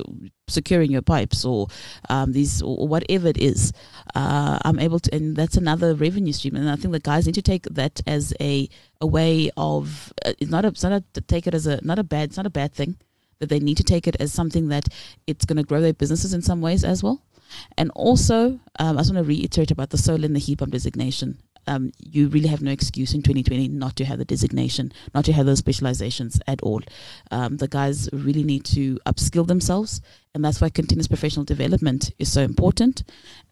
securing your pipes or um, these or whatever it is. Uh, I'm able to, and that's another revenue stream. And I think the guys need to take that as a a way of uh, it's not a, it's not a, take it as a not a bad it's not a bad thing that they need to take it as something that it's going to grow their businesses in some ways as well. And also, um, I just want to reiterate about the solar and the heat pump designation. Um, you really have no excuse in 2020 not to have the designation, not to have those specializations at all. Um, the guys really need to upskill themselves, and that's why continuous professional development is so important.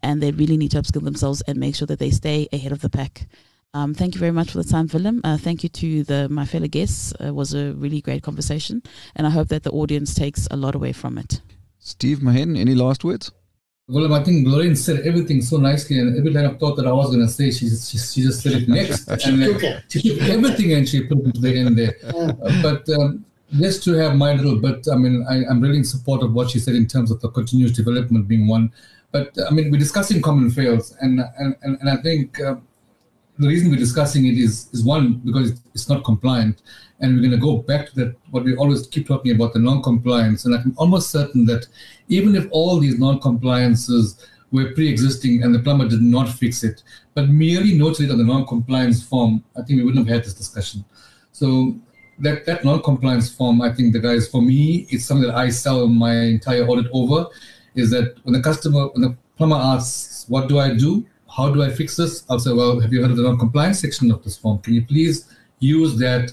And they really need to upskill themselves and make sure that they stay ahead of the pack. Um, thank you very much for the time, Willem. Uh, thank you to the my fellow guests. It was a really great conversation, and I hope that the audience takes a lot away from it. Steve Mahen, any last words? Well, I think Lorraine said everything so nicely, and every line of thought that I was going to say, she just, she, she, just said it next. and took it. She took everything and she put it to the end there. Uh, but um, just to have my little bit, I mean, I, am really in support of what she said in terms of the continuous development being one. But I mean, we're discussing common fails, and and, and, and I think uh, the reason we're discussing it is is one because it's not compliant, and we're going to go back to that what we always keep talking about the non-compliance. And I'm almost certain that even if all these non-compliances were pre-existing and the plumber did not fix it, but merely noted it on the non-compliance form, I think we wouldn't have had this discussion. So that that non-compliance form, I think the guys, for me, it's something that I sell my entire audit over. Is that when the customer, when the plumber asks, "What do I do?" How do I fix this? I'll say, well, have you heard of the non-compliance section of this form? Can you please use that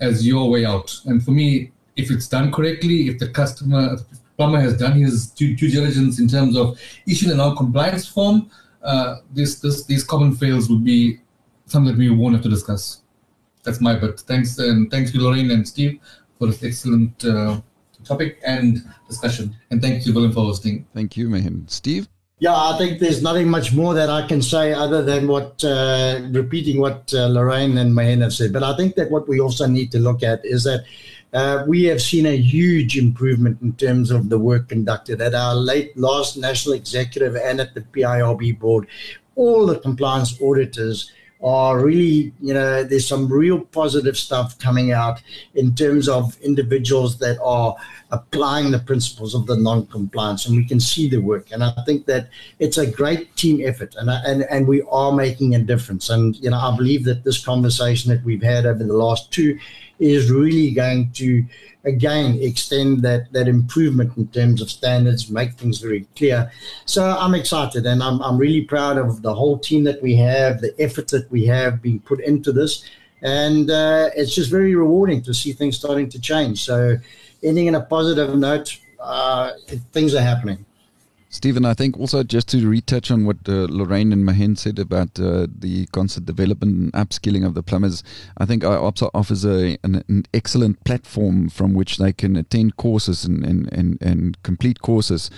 as your way out? And for me, if it's done correctly, if the customer, the plumber has done his due, due diligence in terms of issuing a non-compliance form, uh, this, this, these common fails would be something that we won't have to discuss. That's my bit. Thanks, and thanks to Lorraine and Steve for this excellent uh, topic and discussion. And thank you, Willem, for hosting. Thank you, Mahen. Steve? Yeah, I think there's nothing much more that I can say other than what uh, repeating what uh, Lorraine and Mahen have said. But I think that what we also need to look at is that uh, we have seen a huge improvement in terms of the work conducted at our late last national executive and at the PIRB board. All the compliance auditors are really, you know, there's some real positive stuff coming out in terms of individuals that are applying the principles of the non-compliance, and we can see the work. And I think that it's a great team effort, and and and we are making a difference. And you know, I believe that this conversation that we've had over the last two is really going to again extend that that improvement in terms of standards, make things very clear. So I'm excited and I'm I'm really proud of the whole team that we have, the effort that we have being put into this. And uh, it's just very rewarding to see things starting to change. So, ending in a positive note, uh, things are happening. Stephen, I think also just to retouch on what uh, Lorraine and Mahen said about uh, the concept development and upskilling of the plumbers, I think IOPSA offers a, an, an, excellent platform from which they can attend courses and, and, and, and complete courses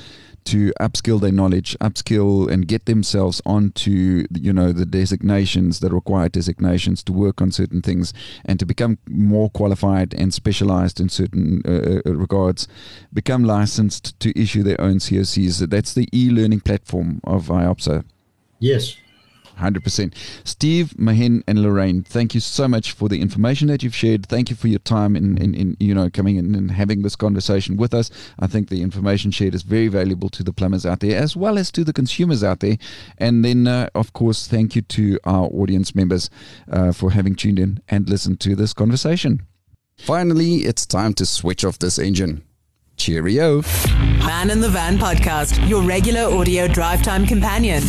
to upskill their knowledge, upskill and get themselves onto you know the designations, the required designations to work on certain things and to become more qualified and specialized in certain uh, uh regards, become licensed to issue their own COCs. That's the e-learning platform of IOPSA. Yes. 100%. Steve, Mahen, and Lorraine, thank you so much for the information that you've shared. Thank you for your time in, in, in you know, coming in and having this conversation with us. I think the information shared is very valuable to the plumbers out there as well as to the consumers out there. And then, uh, of course, thank you to our audience members uh, for having tuned in and listened to this conversation. Finally, it's time to switch off this engine. Cheerio. Man in the Van podcast, your regular audio drive time companion.